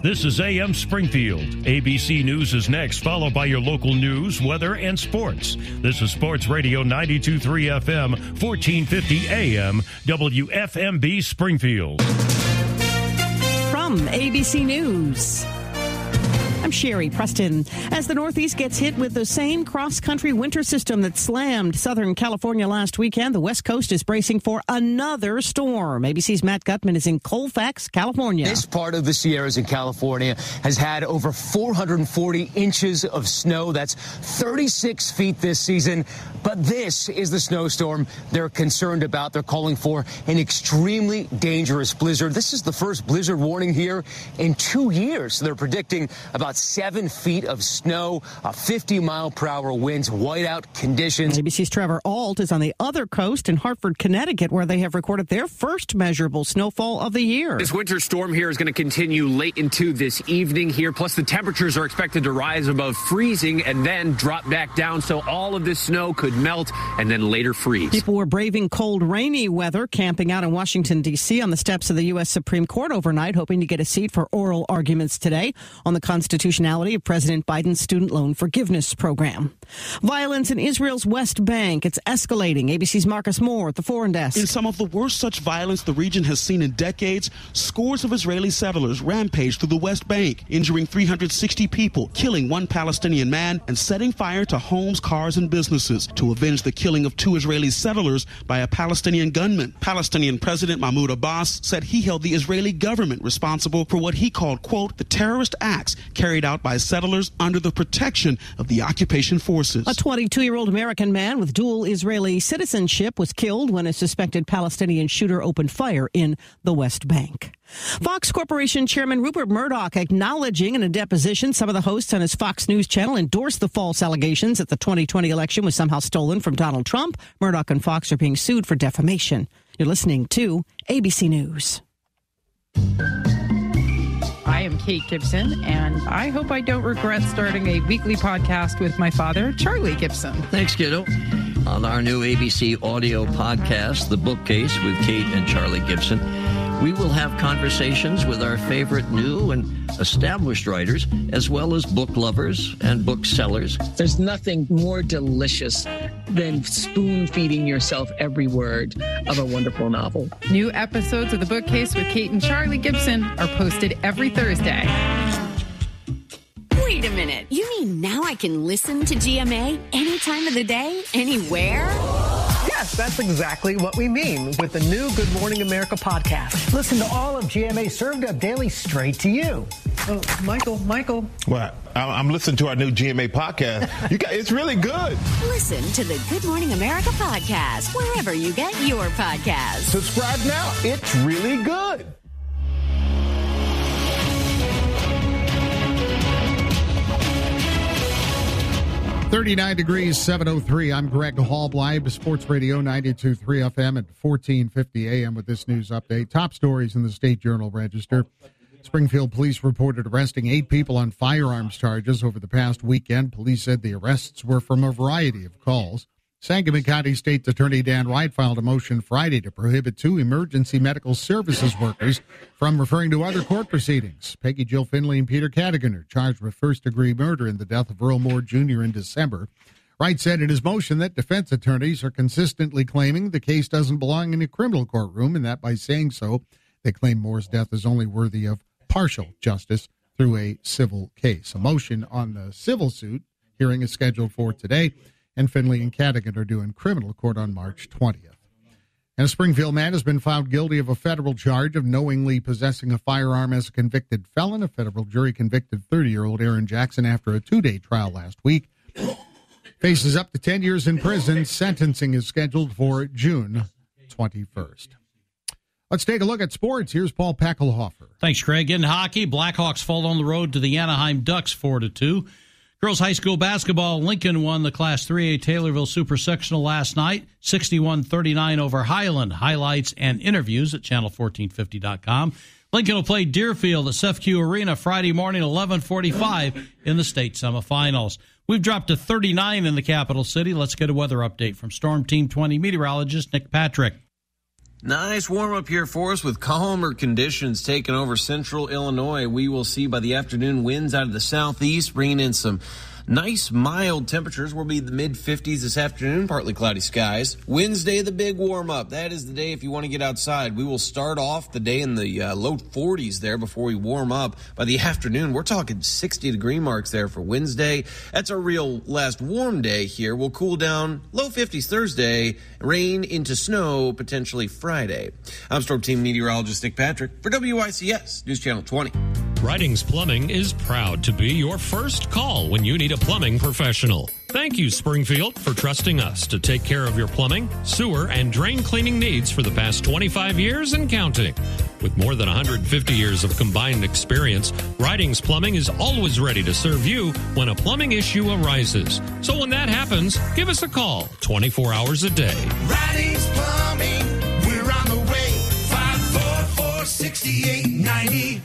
This is AM Springfield. ABC News is next, followed by your local news, weather, and sports. This is Sports Radio 923 FM, 1450 AM, WFMB Springfield. From ABC News. I'm Sherry Preston. As the Northeast gets hit with the same cross country winter system that slammed Southern California last weekend, the West Coast is bracing for another storm. ABC's Matt Gutman is in Colfax, California. This part of the Sierras in California has had over 440 inches of snow. That's 36 feet this season. But this is the snowstorm they're concerned about. They're calling for an extremely dangerous blizzard. This is the first blizzard warning here in two years. They're predicting about seven feet of snow, uh, 50 mile per hour winds, whiteout conditions. ABC's Trevor Ault is on the other coast in Hartford, Connecticut, where they have recorded their first measurable snowfall of the year. This winter storm here is going to continue late into this evening here. Plus, the temperatures are expected to rise above freezing and then drop back down. So all of this snow could melt and then later freeze. People were braving cold, rainy weather, camping out in Washington, D.C. on the steps of the U.S. Supreme Court overnight, hoping to get a seat for oral arguments today on the constitutionality of President Biden's student loan forgiveness program. Violence in Israel's West Bank. It's escalating. ABC's Marcus Moore at the Foreign Desk. In some of the worst such violence the region has seen in decades, scores of Israeli settlers rampaged through the West Bank, injuring 360 people, killing one Palestinian man, and setting fire to homes, cars, and businesses to avenge the killing of two Israeli settlers by a Palestinian gunman. Palestinian President Mahmoud Abbas said he held the Israeli government responsible for what he called, quote, the terrorist acts carried out by settlers under the protection of the occupation forces. A 22 year old American man with dual Israeli citizenship was killed when a suspected Palestinian shooter opened fire in the West Bank. Fox Corporation Chairman Rupert Murdoch acknowledging in a deposition some of the hosts on his Fox News channel endorsed the false allegations that the 2020 election was somehow stolen from Donald Trump. Murdoch and Fox are being sued for defamation. You're listening to ABC News. I am Kate Gibson, and I hope I don't regret starting a weekly podcast with my father, Charlie Gibson. Thanks, kiddo. On our new ABC audio podcast, The Bookcase with Kate and Charlie Gibson, we will have conversations with our favorite new and established writers, as well as book lovers and booksellers. There's nothing more delicious than spoon feeding yourself every word of a wonderful novel. New episodes of The Bookcase with Kate and Charlie Gibson are posted every Thursday. Wait a minute. You mean now I can listen to GMA any time of the day, anywhere? Yes, that's exactly what we mean with the new Good Morning America podcast. Listen to all of GMA served up daily straight to you. Oh, Michael, Michael. What? I'm listening to our new GMA podcast. You got, it's really good. Listen to the Good Morning America podcast wherever you get your podcast. Subscribe now. It's really good. Thirty-nine degrees, seven oh three. I'm Greg Hallbleib, Sports Radio 92.3 FM at fourteen fifty AM with this news update. Top stories in the State Journal Register. Springfield police reported arresting eight people on firearms charges over the past weekend. Police said the arrests were from a variety of calls. Sangamon County State Attorney Dan Wright filed a motion Friday to prohibit two emergency medical services workers from referring to other court proceedings. Peggy Jill Finley and Peter Cadigan are charged with first degree murder in the death of Earl Moore Jr. in December. Wright said in his motion that defense attorneys are consistently claiming the case doesn't belong in a criminal courtroom and that by saying so, they claim Moore's death is only worthy of partial justice through a civil case. A motion on the civil suit hearing is scheduled for today and Finley and Cadigan are due in criminal court on March 20th. And a Springfield man has been found guilty of a federal charge of knowingly possessing a firearm as a convicted felon. A federal jury convicted 30 year old Aaron Jackson after a two day trial last week. Faces up to 10 years in prison. Sentencing is scheduled for June 21st. Let's take a look at sports. Here's Paul Packelhofer. Thanks, Craig. In hockey, Blackhawks fall on the road to the Anaheim Ducks 4 to 2. Girls high school basketball, Lincoln won the Class 3A Taylorville Super Sectional last night, 61-39 over Highland. Highlights and interviews at channel1450.com. Lincoln will play Deerfield at CEFCU Arena Friday morning, 1145 in the state semifinals. We've dropped to 39 in the capital city. Let's get a weather update from Storm Team 20 meteorologist Nick Patrick. Nice warm up here for us with calmer conditions taking over central Illinois. We will see by the afternoon winds out of the southeast, bringing in some Nice mild temperatures will be the mid 50s this afternoon, partly cloudy skies. Wednesday, the big warm up. That is the day if you want to get outside. We will start off the day in the uh, low 40s there before we warm up. By the afternoon, we're talking 60 degree marks there for Wednesday. That's a real last warm day here. We'll cool down low 50s Thursday, rain into snow potentially Friday. I'm Storm Team Meteorologist Nick Patrick for WICS News Channel 20. Writings Plumbing is proud to be your first call when you need a plumbing professional. Thank you, Springfield, for trusting us to take care of your plumbing, sewer, and drain cleaning needs for the past 25 years and counting. With more than 150 years of combined experience, Writings Plumbing is always ready to serve you when a plumbing issue arises. So when that happens, give us a call 24 hours a day. Writings Plumbing, we're on the way. 544 6890.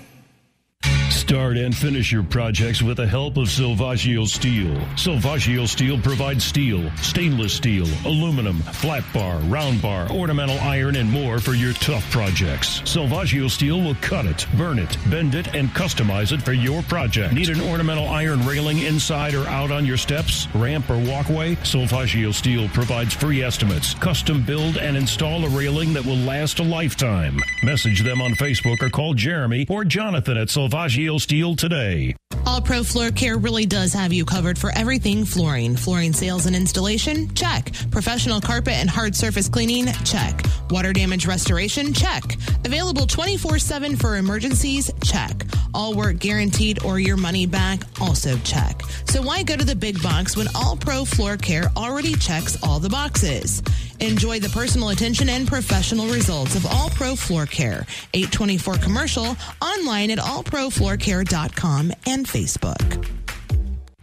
Start and finish your projects with the help of Silvaggio Steel. Silvaggio Steel provides steel, stainless steel, aluminum, flat bar, round bar, ornamental iron, and more for your tough projects. Silvaggio Steel will cut it, burn it, bend it, and customize it for your project. Need an ornamental iron railing inside or out on your steps, ramp, or walkway? Silvaggio Steel provides free estimates. Custom build and install a railing that will last a lifetime. Message them on Facebook or call Jeremy or Jonathan at Silvaggio Steel today. All Pro Floor Care really does have you covered for everything flooring. Flooring sales and installation? Check. Professional carpet and hard surface cleaning? Check. Water damage restoration? Check. Available 24 7 for emergencies? Check. All work guaranteed or your money back? Also check. So why go to the big box when All Pro Floor Care already checks all the boxes? Enjoy the personal attention and professional results of All Pro Floor Care. 824 commercial online at allprofloorcare.com and Facebook.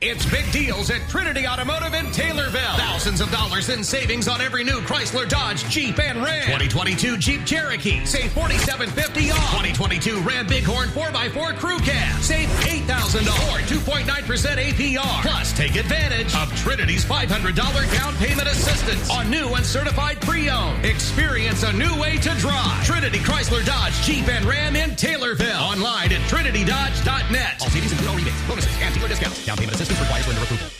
It's big deals at Trinity Automotive in Taylorville. Thousands of dollars in savings on every new Chrysler, Dodge, Jeep, and Ram. 2022 Jeep Cherokee. Save $4,750 off. 2022 Ram Bighorn 4x4 Crew Cab. Save $8,000 or 2.9% APR. Plus, take advantage of Trinity's $500 down payment assistance on new and certified pre-owned. Experience a new way to drive. Trinity Chrysler, Dodge, Jeep, and Ram in Taylorville. Online at trinitydodge.net. All savings include rebates, bonuses, and dealer discounts. Down payment assistance requires lender approval.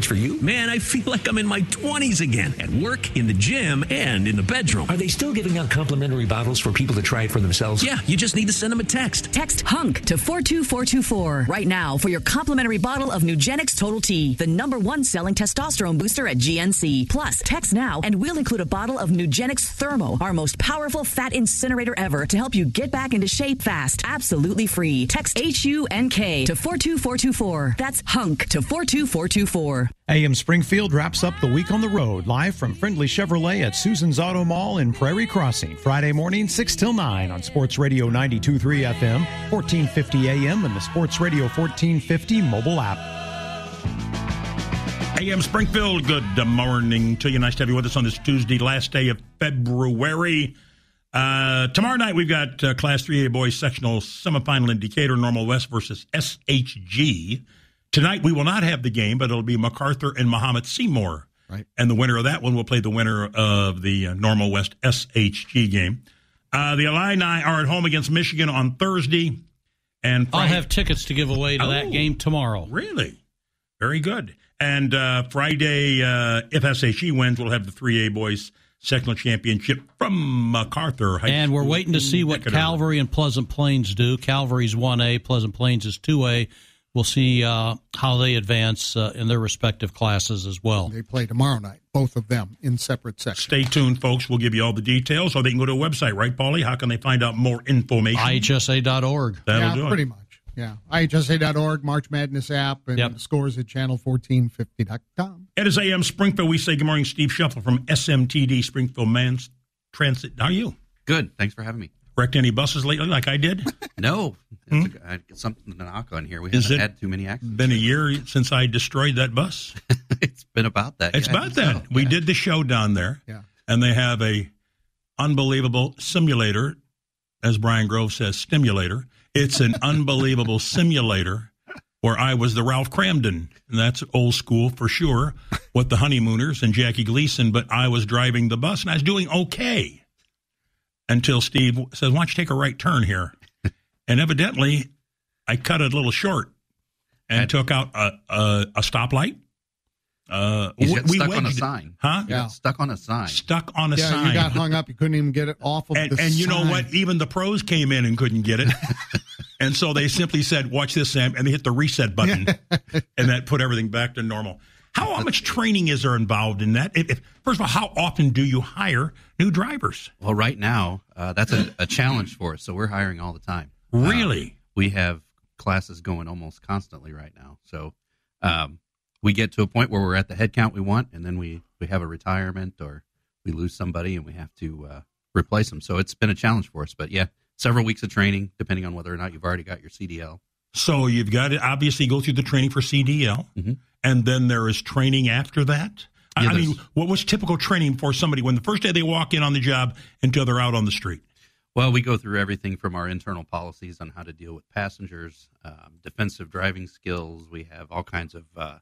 for you? Man, I feel like I'm in my 20s again at work, in the gym, and in the bedroom. Are they still giving out complimentary bottles for people to try it for themselves? Yeah, you just need to send them a text. Text HUNK to 42424 right now for your complimentary bottle of Nugenix Total T, the number one selling testosterone booster at GNC. Plus, text now and we'll include a bottle of Nugenix Thermo, our most powerful fat incinerator ever to help you get back into shape fast. Absolutely free. Text HUNK to 42424. That's HUNK to 42424. AM Springfield wraps up the week on the road live from Friendly Chevrolet at Susan's Auto Mall in Prairie Crossing. Friday morning, 6 till 9 on Sports Radio 92.3 FM, 1450 AM, and the Sports Radio 1450 mobile app. AM Springfield, good morning to you. Nice to have you with us on this Tuesday, last day of February. Uh, tomorrow night, we've got uh, Class 3A boys sectional semifinal in Decatur, Normal West versus SHG. Tonight, we will not have the game, but it'll be MacArthur and Mahomet-Seymour. Right. And the winner of that one will play the winner of the uh, Normal West SHG game. Uh, the Illini are at home against Michigan on Thursday. And I'll have tickets to give away to that Oh. game tomorrow. Really? Very good. And uh, Friday, uh, if SHG wins, we'll have the 3A boys sectional championship from MacArthur High And we're waiting to see what Decatur. Calvary and Pleasant Plains do. Calvary's 1A, Pleasant Plains is 2A. We'll see uh, how they advance uh, in their respective classes as well. They play tomorrow night, both of them in separate sections. Stay tuned, folks. We'll give you all the details, or they can go to a website, right, Paulie? How can they find out more information? IHSA.org. That'll yeah, do it. pretty much. Yeah. IHSA.org, March Madness app, and scores at channel1450.com. It is AM Springfield. We say good morning, Steve Shuffle from SMTD Springfield Mass Transit. How are you? Good. Thanks for having me. Wrecked any buses lately like I did? No. It's hmm? a- I got something to knock on here. We haven't had too many accidents. Been a year since I destroyed that bus? it's been about that. It's yeah, about that. so. We did the show down there. Yeah. And they have a unbelievable simulator, as Brian Grove says, stimulator. It's an unbelievable simulator where I was the Ralph Kramden. And that's old school for sure with the honeymooners and Jackie Gleason, but I was driving the bus and I was doing okay until Steve says, Why don't you take a right turn here? and evidently, I cut it a little short and took out a, a, a stoplight. Uh, He's we- got we stuck on a sign. Huh? He got stuck on a sign. Stuck on a yeah, sign. you got hung up. You couldn't even get it off of and, the and you know what? Even the pros came in and couldn't get it. and so they simply said, watch this, Sam. And they hit the reset button. and that put everything back to normal. How much training is there involved in that? If, if, first of all, how often do you hire new drivers? Well, right now, uh, that's a, a challenge for us. So we're hiring all the time. Really? Uh, we have classes going almost constantly right now. So um, we get to a point where we're at the head count we want, and then we, we have a retirement or we lose somebody and we have to uh, replace them. So it's been a challenge for us. But yeah, several weeks of training, depending on whether or not you've already got your CDL. So you've got to obviously go through the training for CDL, and then there is training after that. I- Yeah, I mean, what was typical training for somebody when the first day they walk in on the job until they're out on the street? Well, we go through everything from our internal policies on how to deal with passengers, um, defensive driving skills. We have all kinds of uh,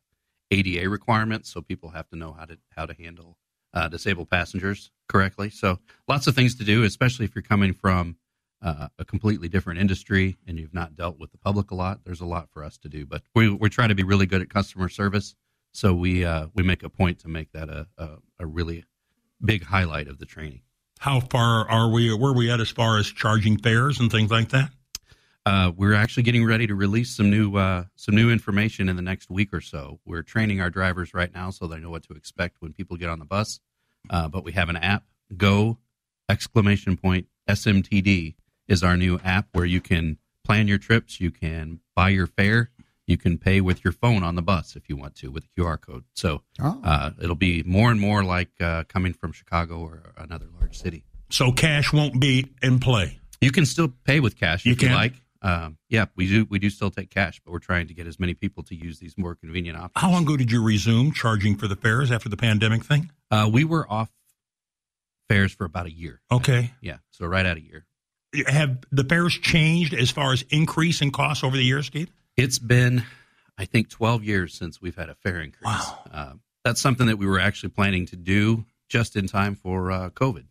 ADA requirements, so people have to know how to how to handle uh, disabled passengers correctly. So lots of things to do, especially if you're coming from uh, a completely different industry and you've not dealt with the public a lot. There's a lot for us to do, but we we're trying to be really good at customer service. So we uh, we make a point to make that a, a, a really big highlight of the training. How far are we? Where are we at as far as charging fares and things like that? Uh, we're actually getting ready to release some new uh, some new information in the next week or so. We're training our drivers right now so they know what to expect when people get on the bus. Uh, but we have an app, Go exclamation point SMTD is our new app where you can plan your trips, you can buy your fare, you can pay with your phone on the bus if you want to with a QR code. So Oh. uh, it'll be more and more like uh, coming from Chicago or another large city. So cash won't be in play. You can still pay with cash You if you like. Um, yeah, we do. We do still take cash, but we're trying to get as many people to use these more convenient options. How long ago did you resume charging for the fares after the pandemic thing? Uh, we were off fares for about a year. Okay. Yeah, so right out a year. Have the fares changed as far as increase in costs over the years, Steve? It's been, I think, 12 years since we've had a fare increase. Wow. Uh, that's something that we were actually planning to do just in time for uh, COVID.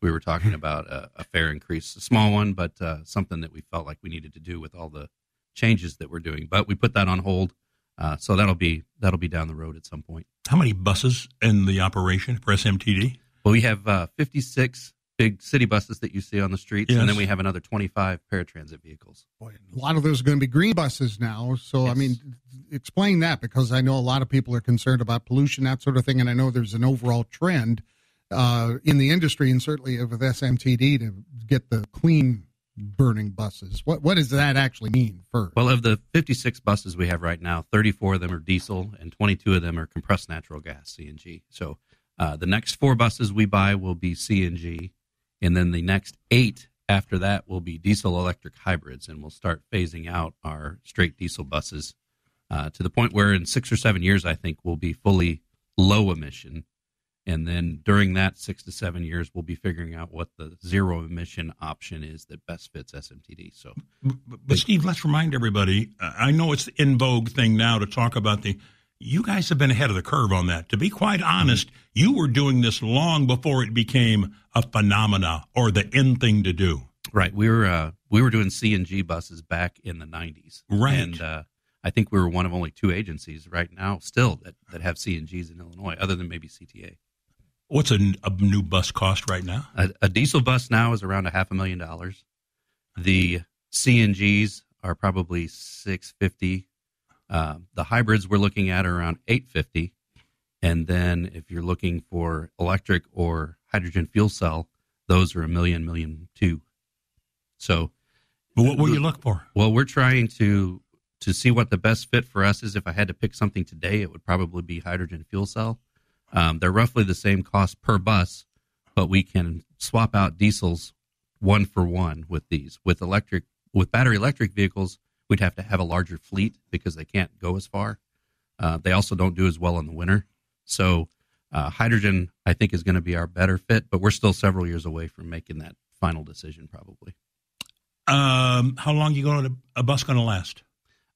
We were talking about a, a fare increase, a small one, but uh, something that we felt like we needed to do with all the changes that we're doing. But we put that on hold, uh, so that'll be that'll be down the road at some point. How many buses in the operation for SMTD? Well, we have uh, 56 big city buses that you see on the streets, Yes. and then we have another 25 paratransit vehicles. A lot of those are going to be green buses now. So, I mean, explain that because I know a lot of people are concerned about pollution, that sort of thing. And I know there's an overall trend uh, in the industry and certainly with SMTD to get the clean burning buses. What What does that actually mean first? Well, of the 56 buses we have right now, 34 of them are diesel and 22 of them are compressed natural gas, CNG. So uh, the next four buses we buy will be CNG, and then the next eight after that will be diesel electric hybrids, and we'll start phasing out our straight diesel buses uh, to the point where in six or seven years, I think we'll be fully low emission. And then during that six to seven years, we'll be figuring out what the zero emission option is that best fits SMTD. So But Steve, let's remind everybody. I know it's the in vogue thing now to talk about the. You guys have been ahead of the curve on that. To be quite honest, you were doing this long before it became a phenomena or the in thing to do. Right. We were uh, we were doing CNG buses back in the '90s. Right. And uh, I think we were one of only two agencies right now still that, that have CNGs in Illinois, other than maybe CTA. What's a, a new bus cost right now? A, a diesel bus now is around a half a million dollars. The CNGs are probably six fifty Uh, the hybrids we're looking at are around 850, and then if you're looking for electric or hydrogen fuel cell, those are a million, million two. So, but what will you look for? Well, we're trying to to see what the best fit for us is. If I had to pick something today, it would probably be hydrogen fuel cell. Um, they're roughly the same cost per bus, but we can swap out diesels one for one with these. With electric, with battery electric vehicles, we'd have to have a larger fleet because they can't go as far. Uh, they also don't do as well in the winter. So uh, hydrogen, I think, is going to be our better fit, but we're still several years away from making that final decision, probably. Um, how long you going to a bus going to last?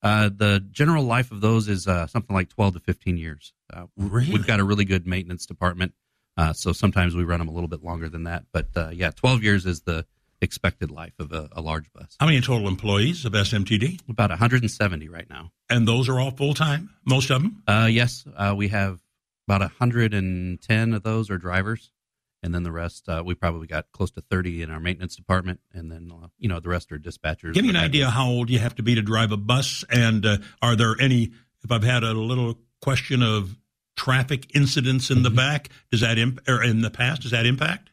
Uh, the general life of those is uh, something like 12 to 15 years. Uh, really? We've got a really good maintenance department, uh, so sometimes we run them a little bit longer than that. But uh, yeah, 12 years is the expected life of a, a large bus. How many total employees of SMTD? About 170 right now. And those are all full time, most of them? Uh, yes, uh, we have about 110 of those are drivers. And then the rest, uh, we probably got close to 30 in our maintenance department. And then, uh, you know, the rest are dispatchers. Give me an idea how old you have to be to drive a bus. And uh, are there any, if I've had a little question of traffic incidents in Mm-hmm. the back, does that, imp- or in the past, does that impact?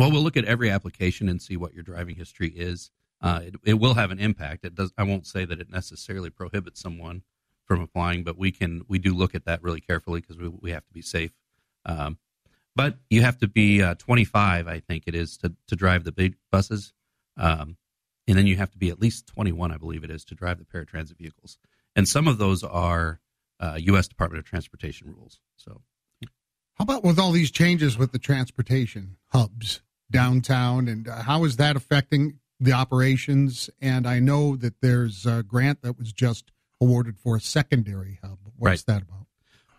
Well, we'll look at every application and see what your driving history is. Uh, it, it will have an impact. It does. I won't say that it necessarily prohibits someone from applying, but we can. We do look at that really carefully because we we have to be safe. Um, but you have to be uh, 25, I think it is, to to drive the big buses, um, and then you have to be at least 21, I believe it is, to drive the paratransit vehicles. And some of those are uh, U.S. Department of Transportation rules. So How about with all these changes with the transportation hubs downtown, and uh, how is that affecting the operations? And I know that there's a grant that was just awarded for a secondary hub. What's Right. that about?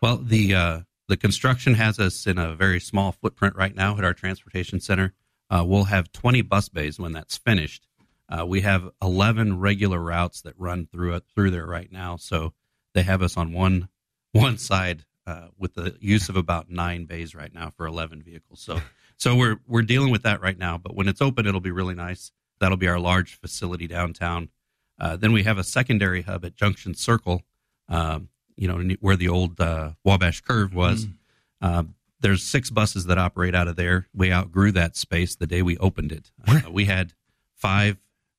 Well, the uh, the construction has us in a very small footprint right now at our transportation center. Uh, we'll have 20 bus bays when that's finished. Uh, we have 11 regular routes that run through it through there right now. So they have us on one one side uh, with the use of about nine bays right now for 11 vehicles. So so we're we're dealing with that right now. But when it's open, it'll be really nice. That'll be our large facility downtown. Uh, then we have a secondary hub at Junction Circle, um, you know, where the old uh, Wabash Curve was. Uh, there's six buses that operate out of there. We outgrew that space the day we opened it. Uh, we had five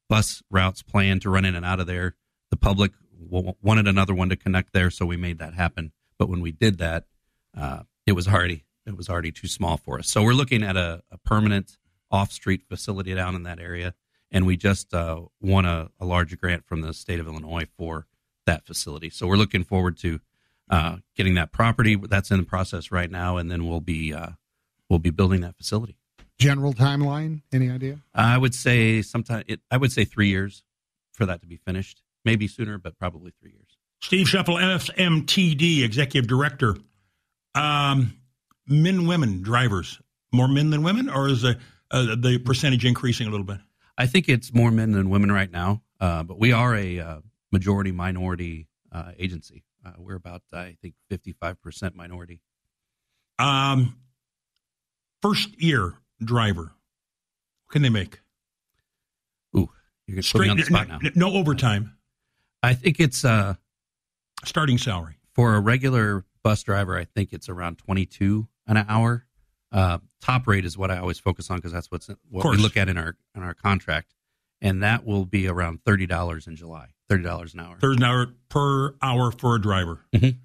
bus routes planned to run in and out of there. The public w- wanted another one to connect there, so we made that happen. But when we did that, uh, it was already it was already too small for us. So we're looking at a, a permanent off-street facility down in that area, and we just uh, won a, a large grant from the state of Illinois for that facility. So we're looking forward to uh, getting that property. That's in the process right now, and then we'll be uh, we'll be building that facility. General timeline? Any idea? I would say sometime. It, I would say three years for that to be finished. Maybe sooner, but probably three years. Steve Sheffel, SMTD Executive Director. Um, men, women drivers, more men than women, or is the uh, the percentage increasing a little bit? I think it's more men than women right now, uh, but we are a uh, majority minority uh, agency. Uh, we're about, I think, fifty-five percent minority. Um, first year driver, what can they make? Ooh, you're me on the spot no, now. no overtime. I think it's uh, starting salary for a regular bus driver. I think it's around twenty-two an hour. Uh, top rate is what I always focus on because that's what's what we look at in our in our contract, and that will be around thirty dollars in July. Thirty dollars an hour. Third an hour per hour for a driver. Mhm.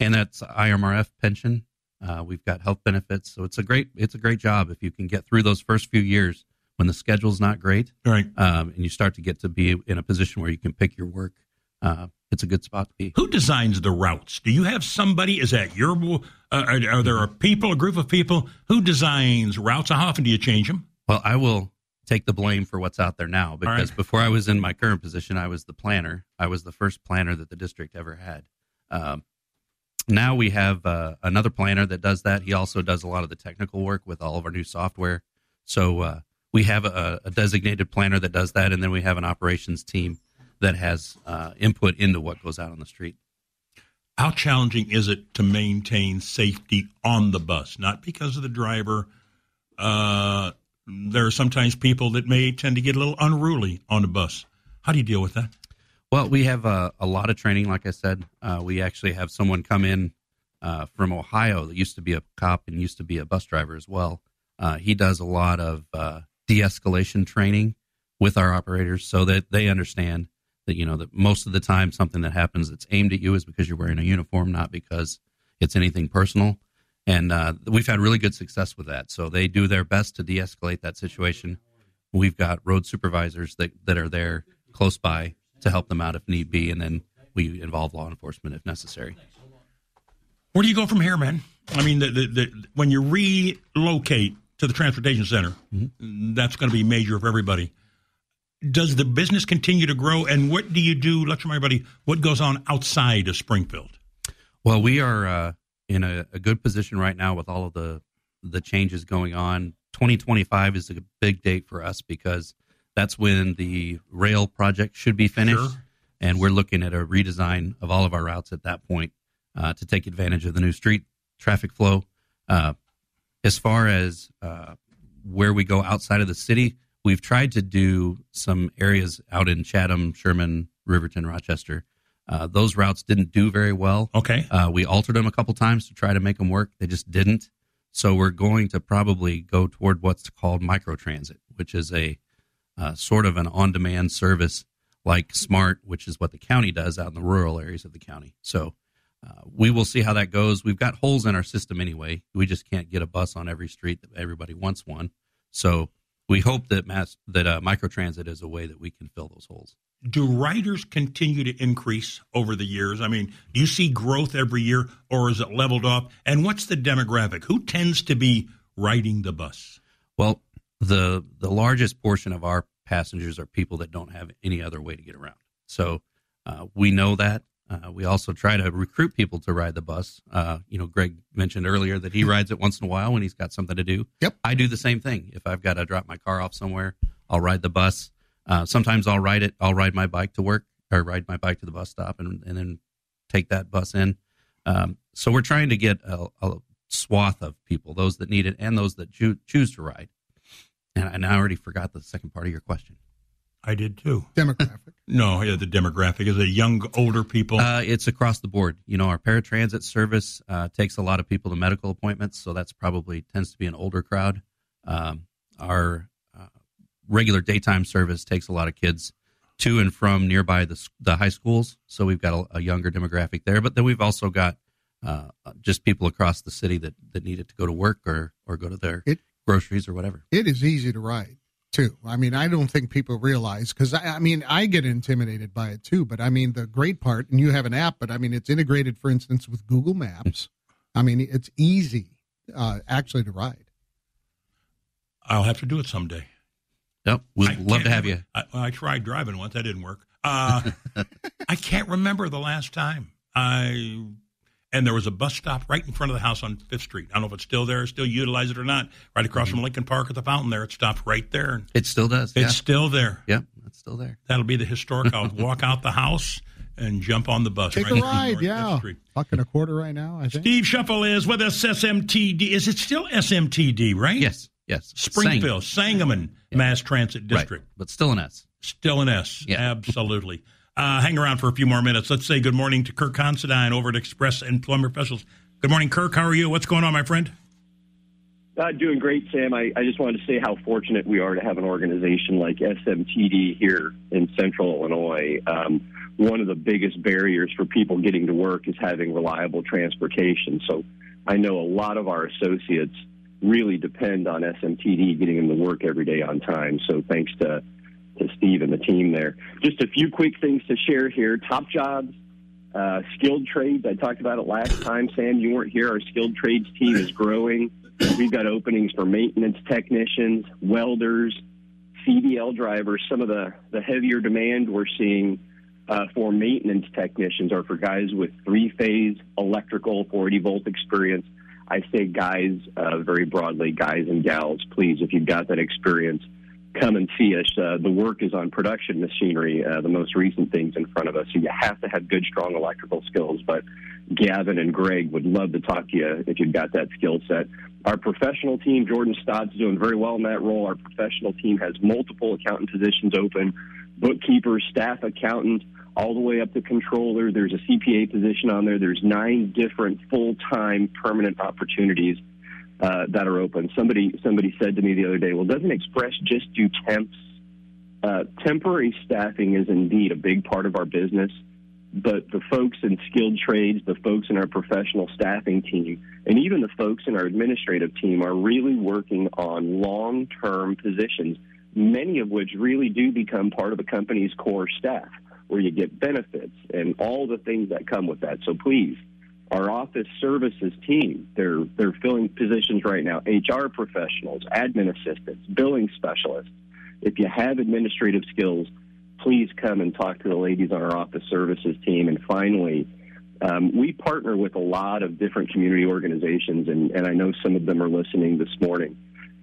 And that's IMRF pension. Uh, we've got health benefits, so it's a great it's a great job if you can get through those first few years when the schedule's not great, right? Um, and you start to get to be in a position where you can pick your work. Uh, it's a good spot to be. Who designs the routes? Do you have somebody? Is that your? Uh, are, are there a people, a group of people who designs routes? How often do you change them? Well, I will take the blame for what's out there now because right. before I was in my current position, I was the planner. I was the first planner that the district ever had. Um, now we have uh, another planner that does that. He also does a lot of the technical work with all of our new software. So uh, we have a, a designated planner that does that, and then we have an operations team that has uh, input into what goes out on the street. How challenging is it to maintain safety on the bus? Not because of the driver. Uh, there are sometimes people that may tend to get a little unruly on the bus. How do you deal with that? Well, we have a, a lot of training. Like I said, uh, we actually have someone come in uh, from Ohio that used to be a cop and used to be a bus driver as well. Uh, he does a lot of uh, de-escalation training with our operators so that they understand that you know that most of the time something that happens that's aimed at you is because you're wearing a uniform, not because it's anything personal. And uh, we've had really good success with that. So they do their best to de-escalate that situation. We've got road supervisors that, that are there close by to help them out if need be, and then we involve law enforcement if necessary. Where do you go from here, man? I mean, the, the, the, when you relocate to the transportation center, Mm-hmm. that's going to be major for everybody. Does the business continue to grow, and what do you do? Let's remind everybody what goes on outside of Springfield. Well, we are uh, in a, a good position right now with all of the the changes going on. 2025 is a big date for us because that's when the rail project should be finished, Sure. and we're looking at a redesign of all of our routes at that point uh, to take advantage of the new street traffic flow. Uh, as far as uh, where we go outside of the city, we've tried to do some areas out in Chatham, Sherman, Riverton, Rochester. Uh, those routes didn't do very well. Okay. Uh, we altered them a couple times to try to make them work. They just didn't. So we're going to probably go toward what's called microtransit, which is a uh, sort of an on-demand service like Smart, which is what the county does out in the rural areas of the county. So uh, we will see how that goes. We've got holes in our system anyway. We just can't get a bus on every street that everybody wants one. So we hope that mass that uh, microtransit is a way that we can fill those holes. Do riders continue to increase over the years? I mean, do you see growth every year, or is it leveled off? And what's the demographic? Who tends to be riding the bus? Well, the the largest portion of our passengers are people that don't have any other way to get around. So uh, we know that. Uh, we also try to recruit people to ride the bus. Uh, you know, Greg mentioned earlier that he rides it once in a while when he's got something to do. Yep. I do the same thing. If I've got to drop my car off somewhere, I'll ride the bus. Uh, sometimes I'll ride it. I'll ride my bike to work or ride my bike to the bus stop and, and then take that bus in. Um, so we're trying to get a, a swath of people, those that need it and those that choo- choose to ride. And, and I already forgot the second part of your question. I did too. Demographic. No, yeah, the demographic is it young, older people. Uh, it's across the board. You know, our paratransit service uh, takes a lot of people to medical appointments, so that's probably tends to be an older crowd. Um, our uh, regular daytime service takes a lot of kids to and from nearby the, the high schools, so we've got a, a younger demographic there. But then we've also got uh, just people across the city that, that need it to go to work or, or go to their It- groceries or whatever. It is easy to ride too. I mean, I don't think people realize because I, I mean, I get intimidated by it too. But I mean, the great part, and you have an app, but I mean, it's integrated, for instance, with Google Maps. I mean, it's easy uh, actually to ride. I'll have to do it someday. Yep, we'd I love to have you. I, I tried driving once. That didn't work. Uh, I can't remember the last time. I and there was a bus stop right in front of the house on Fifth Street. I don't know if it's still there, still utilize it or not. Right across mm-hmm. from Lincoln Park at the fountain there, it stopped right there. It still does. It's yeah. still there. Yep, it's still there. That'll be the historic. I'll walk out the house and jump on the bus. Take right a ride, North yeah. Fifth Street. Buck and a quarter right now, I think. Steve Shuffle is with us. SMTD. Is it still SMTD? Right? Yes. Yes. Springfield, Sangamon Mass Transit District. Right, but still an S. Still an S. Yeah. Absolutely. Uh, hang around for a few more minutes. Let's say good morning to Kirk Considine over at Express Employment Professionals. Good morning, Kirk. How are you? What's going on, my friend? Uh, doing great, Sam. I, I just wanted to say how fortunate we are to have an organization like SMTD here in Central Illinois. Um, one of the biggest barriers for people getting to work is having reliable transportation. So I know a lot of our associates really depend on SMTD getting them to work every day on time. So thanks to, to Steve and the team there. Just a few quick things to share here. Top jobs, uh, skilled trades. I talked about it last time. Sam, you weren't here. Our skilled trades team is growing. We've got openings for maintenance technicians, welders, CDL drivers. Some of the, the heavier demand we're seeing uh, for maintenance technicians are for guys with three phase electrical 40 volt experience. I say guys uh, very broadly, guys and gals. Please, if you've got that experience, come and see us. Uh, the work is on production machinery, uh, the most recent things in front of us. So you have to have good, strong electrical skills. But Gavin and Greg would love to talk to you if you've got that skill set. Our professional team, Jordan Stott's doing very well in that role. Our professional team has multiple accountant positions open, bookkeeper, staff accountant, all the way up to controller. There's a CPA position on there. There's nine different full-time permanent opportunities uh, that are open. Somebody somebody said to me the other day, "Well, doesn't Express just do temps?" Uh, temporary staffing is indeed a big part of our business, but the folks in skilled trades, the folks in our professional staffing team, and even the folks in our administrative team are really working on long-term positions, many of which really do become part of a company's core staff, where you get benefits and all the things that come with that. So please our office services team. They're they're filling positions right now. HR professionals, admin assistants, billing specialists. If you have administrative skills, please come and talk to the ladies on our office services team. And finally, um, we partner with a lot of different community organizations, and, and I know some of them are listening this morning.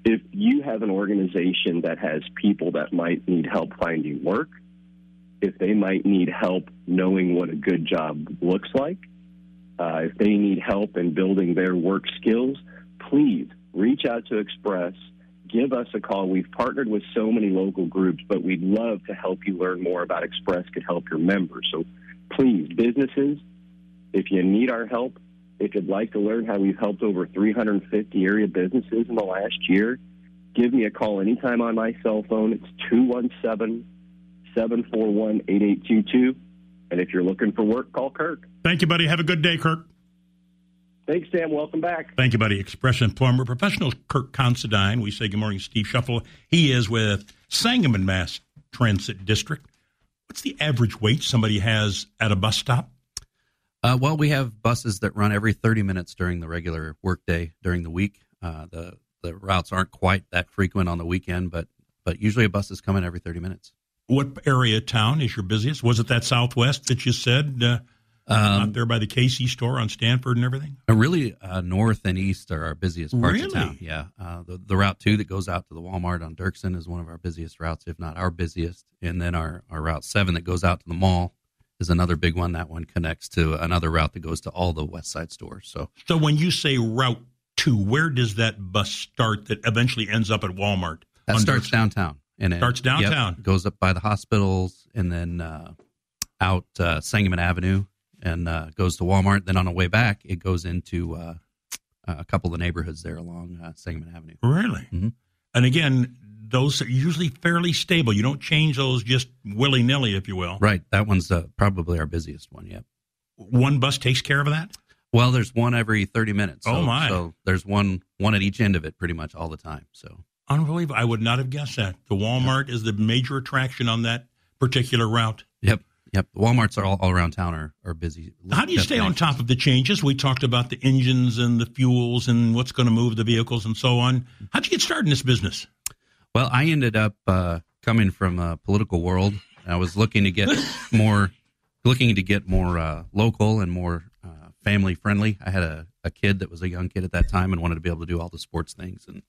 If you have an organization that has people that might need help finding work, if they might need help knowing what a good job looks like, uh, if they need help in building their work skills, please reach out to Express. Give us a call. We've partnered with so many local groups, but we'd love to help you learn more about Express could help your members. So please, businesses, if you need our help, if you'd like to learn how we've helped over 350 area businesses in the last year, give me a call anytime on my cell phone. It's 217 741 8822. And if you're looking for work, call Kirk. Thank you, buddy. Have a good day, Kirk. Thanks, Sam. Welcome back. Thank you, buddy. Express Employment Professional Kirk Considine. We say good morning, Steve Shuffle. He is with Sangamon Mass Transit District. What's the average wait somebody has at a bus stop? Uh, well, we have buses that run every 30 minutes during the regular workday during the week. Uh, the the routes aren't quite that frequent on the weekend, but but usually a bus is coming every 30 minutes. What area of town is your busiest? Was it that Southwest that you said? Uh, Um, out there by the KC store on Stanford and everything? Uh, really, uh, north and east are our busiest parts Really? of town. Yeah, uh, the the route two that goes out to the Walmart on Dirksen is one of our busiest routes, if not our busiest. And then our our route seven that goes out to the mall is another big one. That one connects to another route that goes to all the West Side stores. So So when you say Route 2, where does that bus start that eventually ends up at Walmart? that starts Dirksen? downtown and it Starts yep, downtown. goes up by the hospitals, and then uh, out uh, Sangamon Avenue, and uh, goes to Walmart. Then on the way back, it goes into uh, a couple of the neighborhoods there along uh, Sangamon Avenue. Really? Mhm. And again, those are usually fairly stable. You don't change those just willy nilly, if you will. Right, that one's uh, probably our busiest one. Yep. One bus takes care of that? Well, there's one every 30 minutes. So, Oh, my. So there's one one at each end of it, pretty much all the time. So Unbelievable. I would not have guessed that. The Walmart is the major attraction on that particular route. yep, yep. The WalMarts are all, all around town are, are busy. How do you stay on top of the changes? We talked about the engines and the fuels and what's going to move the vehicles and so on. How'd you get started in this business? Well, I ended up uh, coming from a political world. I was looking to get more, looking to get more uh, local and more uh, family friendly. I had a, a kid that was a young kid at that time and wanted to be able to do all the sports things, and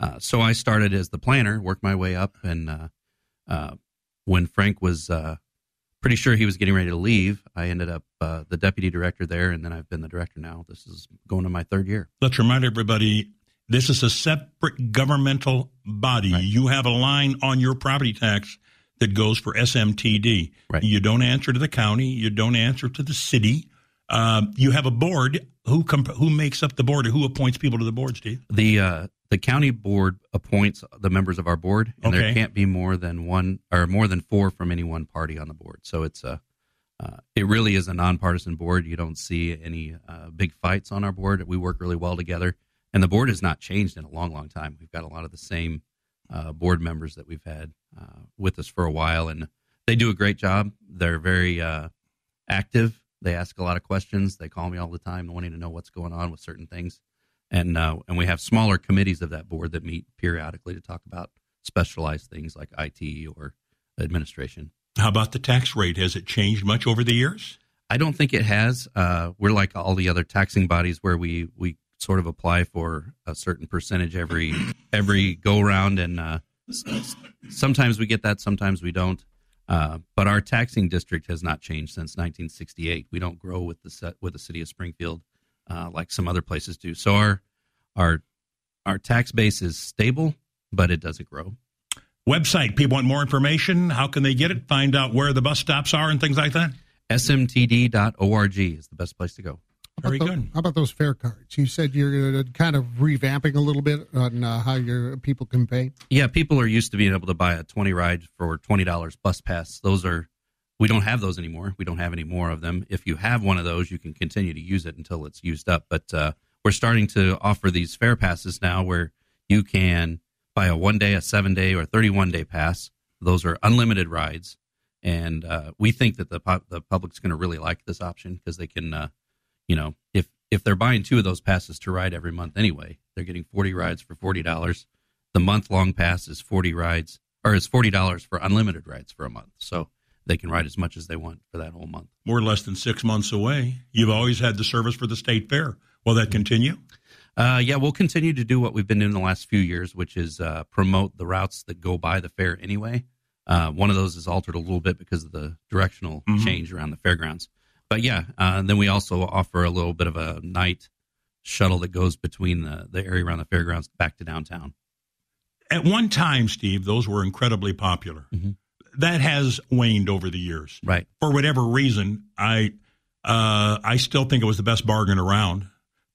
uh, so I started as the planner, worked my way up, and uh, uh, when Frank was uh, pretty sure he was getting ready to leave, I ended up uh, the deputy director there, and then I've been the director now. This is going to my third year. Let's remind everybody this is a separate governmental body. You have a line on your property tax that goes for SMTD. Right. You don't answer to the county. You don't answer to the city. Um, you have a board. Who comp- who makes up the board or who appoints people to the board, Steve? The uh, the county board appoints the members of our board, and Okay. there can't be more than one or more than four from any one party on the board. So it's a uh, it really is a nonpartisan board. You don't see any uh, big fights on our board. We work really well together, and the board has not changed in a long, long time. We've got a lot of the same uh, board members that we've had uh, with us for a while, and they do a great job. They're very uh, active. They ask a lot of questions. They call me all the time, wanting to know what's going on with certain things and uh, and we have smaller committees of that board that meet periodically to talk about specialized things like IT or administration. How about the tax rate? Has it changed much over the years? I don't think it has. Uh, we're like all the other taxing bodies where we we sort of apply for a certain percentage every every go round, and uh, sometimes we get that, sometimes we don't. Uh, but our taxing district has not changed since 1968. We don't grow with the set, with the city of Springfield uh, like some other places do. So our our our tax base is stable, but it doesn't grow. website. People want more information. How can they get it? Find out where the bus stops are and things like that. smtd.org is the best place to go. Very How about good. How about those fare cards? You said you're uh, kind of revamping a little bit on uh, how your people can pay. Yeah, people are used to being able to buy a 20 ride for $20 bus pass. Those are, we don't have those anymore. We don't have any more of them. If you have one of those, you can continue to use it until it's used up. But uh, we're starting to offer these fare passes now where you can buy a one day, a seven day, or 31 day pass. Those are unlimited rides. And uh, we think that the, the public's going to really like this option because they can, uh, you know, if, if they're buying two of those passes to ride every month anyway, they're getting 40 rides for $40 the month long pass is 40 rides or is $40 for unlimited rides for a month so they can ride as much as they want for that whole month We're less than six months away. You've always had the service for the state fair. Will that continue? uh, yeah we'll continue to do what we've been doing the last few years which is uh, promote the routes that go by the fair anyway uh, one of those is altered a little bit because of the directional Mhm. change around the fairgrounds but yeah uh, then we also offer a little bit of a night shuttle that goes between the, the area around the fairgrounds back to downtown At one time, Steve, those were incredibly popular. That has waned over the years. Right. For whatever reason, I uh, I still think it was the best bargain around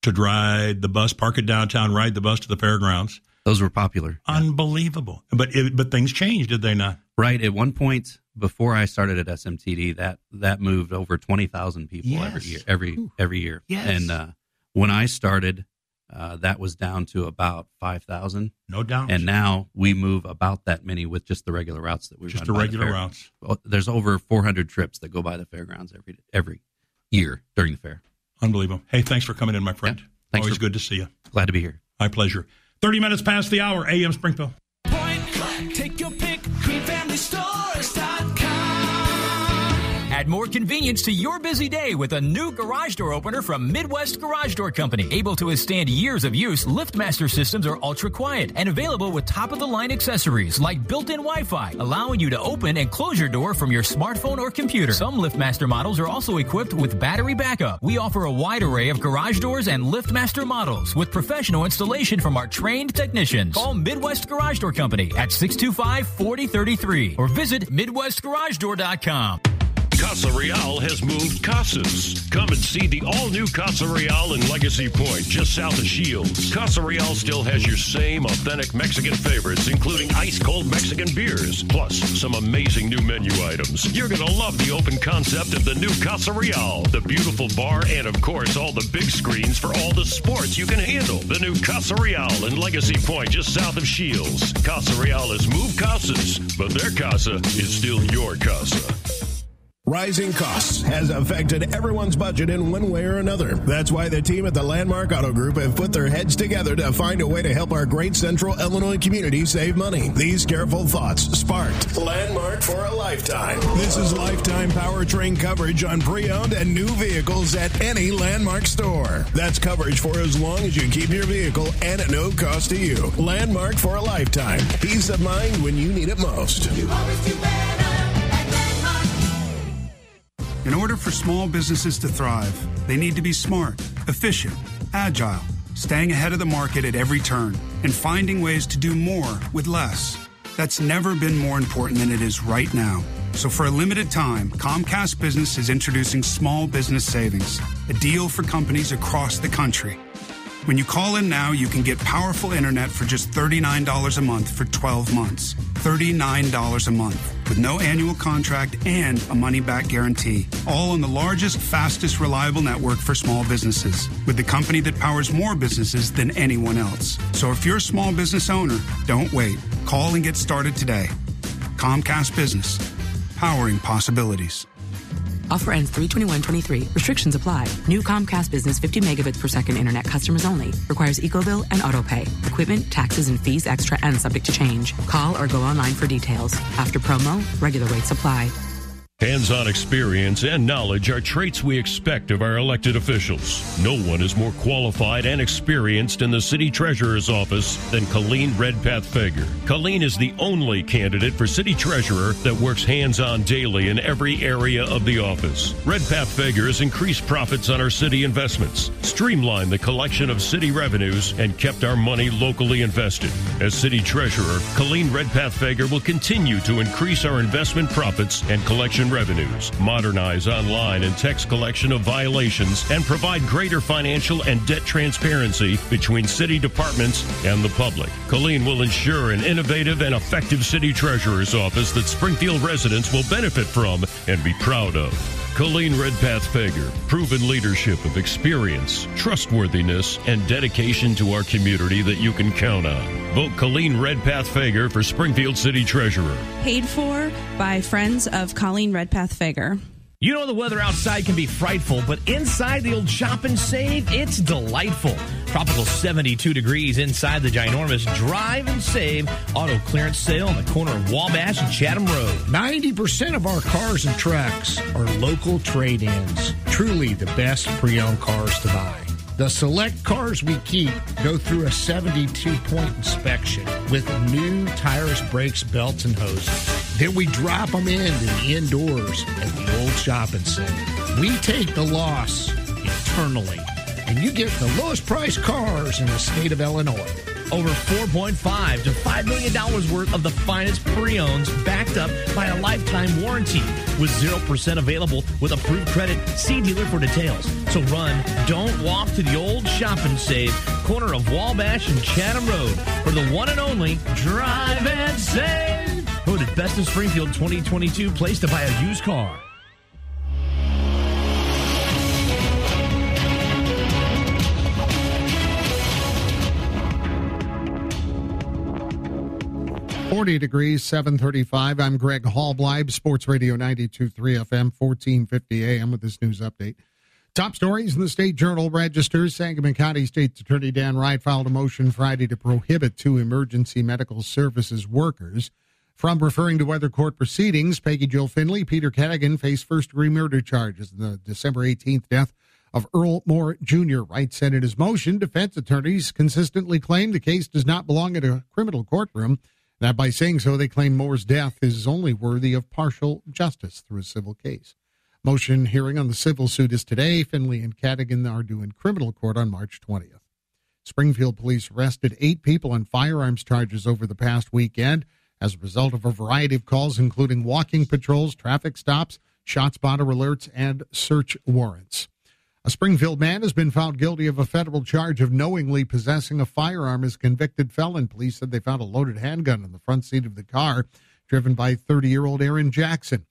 to ride the bus, park it downtown, ride the bus to the fairgrounds. Those were popular. Unbelievable. But it, but things changed, did they not? Right. At one point before I started at SMTD, that that moved over twenty thousand people every year. Every every year. Yes. And uh, when I started, uh, that was down to about five thousand. No doubt. And now we move about that many with just the regular routes that we Just run the by regular fair. routes. Well, There's over four hundred trips that go by the fairgrounds every every year during the fair. Unbelievable. Hey, thanks for coming in, my friend. Thanks Always for- good to see you. Glad to be here. My pleasure. 30 minutes past the hour, AM Springfield. Take Add more convenience to your busy day with a new garage door opener from Midwest Garage Door Company. Able to withstand years of use, LiftMaster systems are ultra quiet and available with top of the line accessories like built in Wi Fi, allowing you to open and close your door from your smartphone or computer. Some LiftMaster models are also equipped with battery backup. We offer a wide array of garage doors and LiftMaster models with professional installation from our trained technicians. Call Midwest Garage Door Company at 625 4033 or visit MidwestGarageDoor.com. Casa Real has moved casas. Come and see the all new Casa Real in Legacy Point, just south of Shields. Casa Real still has your same authentic Mexican favorites, including ice cold Mexican beers, plus some amazing new menu items. You're going to love the open concept of the new Casa Real, the beautiful bar, and of course, all the big screens for all the sports you can handle. The new Casa Real in Legacy Point, just south of Shields. Casa Real has moved casas, but their casa is still your casa. Rising costs has affected everyone's budget in one way or another. That's why the team at the Landmark Auto Group have put their heads together to find a way to help our great central Illinois community save money. These careful thoughts sparked Landmark for a lifetime. This is lifetime powertrain coverage on pre-owned and new vehicles at any Landmark store. That's coverage for as long as you keep your vehicle and at no cost to you. Landmark for a lifetime. Peace of mind when you need it most. In order for small businesses to thrive, they need to be smart, efficient, agile, staying ahead of the market at every turn, and finding ways to do more with less. That's never been more important than it is right now. So, for a limited time, Comcast Business is introducing Small Business Savings, a deal for companies across the country. When you call in now, you can get powerful internet for just $39 a month for 12 months. $39 a month with no annual contract and a money back guarantee. All on the largest, fastest, reliable network for small businesses with the company that powers more businesses than anyone else. So if you're a small business owner, don't wait. Call and get started today. Comcast Business, powering possibilities. Offer ends 32123. Restrictions apply. New Comcast Business 50 megabits per second internet customers only. Requires EcoBill and AutoPay. Equipment, taxes, and fees extra and subject to change. Call or go online for details. After promo, regular rates apply. Hands on experience and knowledge are traits we expect of our elected officials. No one is more qualified and experienced in the city treasurer's office than Colleen Redpath Fager. Colleen is the only candidate for city treasurer that works hands on daily in every area of the office. Redpath Fager has increased profits on our city investments, streamlined the collection of city revenues, and kept our money locally invested. As city treasurer, Colleen Redpath Fager will continue to increase our investment profits and collection revenues, modernize online and text collection of violations, and provide greater financial and debt transparency between city departments and the public. Colleen will ensure an innovative and effective city treasurer's office that Springfield residents will benefit from and be proud of. Colleen Redpath Fager, proven leadership of experience, trustworthiness, and dedication to our community that you can count on. Vote Colleen Redpath Fager for Springfield City Treasurer. Paid for by friends of Colleen Redpath Fager. You know the weather outside can be frightful, but inside the old shop and save, it's delightful. Tropical 72 degrees inside the ginormous Drive and Save auto clearance sale on the corner of Wabash and Chatham Road. 90% of our cars and trucks are local trade ins. Truly the best pre owned cars to buy. The select cars we keep go through a 72 point inspection with new tires, brakes, belts, and hoses. Then we drop them in to the indoors at the old shop and save. We take the loss internally, and you get the lowest price cars in the state of Illinois. Over 4.5 to $5 million worth of the finest pre-owns backed up by a lifetime warranty with 0% available with approved credit. See dealer for details. So run, don't walk to the old shop and save corner of Wabash and Chatham Road for the one and only Drive and Save. Voted Best of Springfield 2022 place to buy a used car. Forty degrees, seven thirty-five. I'm Greg Halbleib, Sports Radio 92.3 FM, fourteen fifty AM with this news update. Top stories in the State Journal Register. Sangamon County State's Attorney Dan Wright filed a motion Friday to prohibit two emergency medical services workers from referring to other court proceedings. Peggy Jill Finley, Peter Cadigan face first degree murder charges in the December 18th death of Earl Moore Jr. Wright said in his motion, defense attorneys consistently claim the case does not belong in a criminal courtroom. That by saying so, they claim Moore's death is only worthy of partial justice through a civil case. Motion hearing on the civil suit is today. Finley and Cadigan are due in criminal court on March 20th. Springfield police arrested eight people on firearms charges over the past weekend as a result of a variety of calls, including walking patrols, traffic stops, shot spotter alerts, and search warrants. A Springfield man has been found guilty of a federal charge of knowingly possessing a firearm as convicted felon. Police said they found a loaded handgun in the front seat of the car driven by 30 year old Aaron Jackson.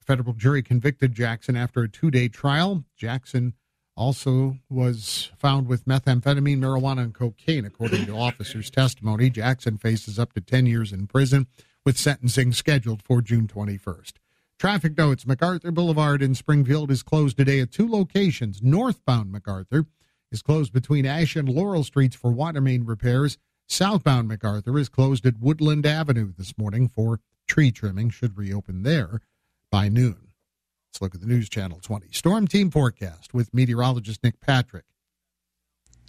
A federal jury convicted Jackson after a two day trial. Jackson also was found with methamphetamine, marijuana, and cocaine, according to officers' testimony. Jackson faces up to 10 years in prison, with sentencing scheduled for June 21st. Traffic notes MacArthur Boulevard in Springfield is closed today at two locations. Northbound MacArthur is closed between Ash and Laurel Streets for water main repairs. Southbound MacArthur is closed at Woodland Avenue this morning for tree trimming, should reopen there by noon. Let's look at the News Channel 20 Storm Team Forecast with meteorologist Nick Patrick.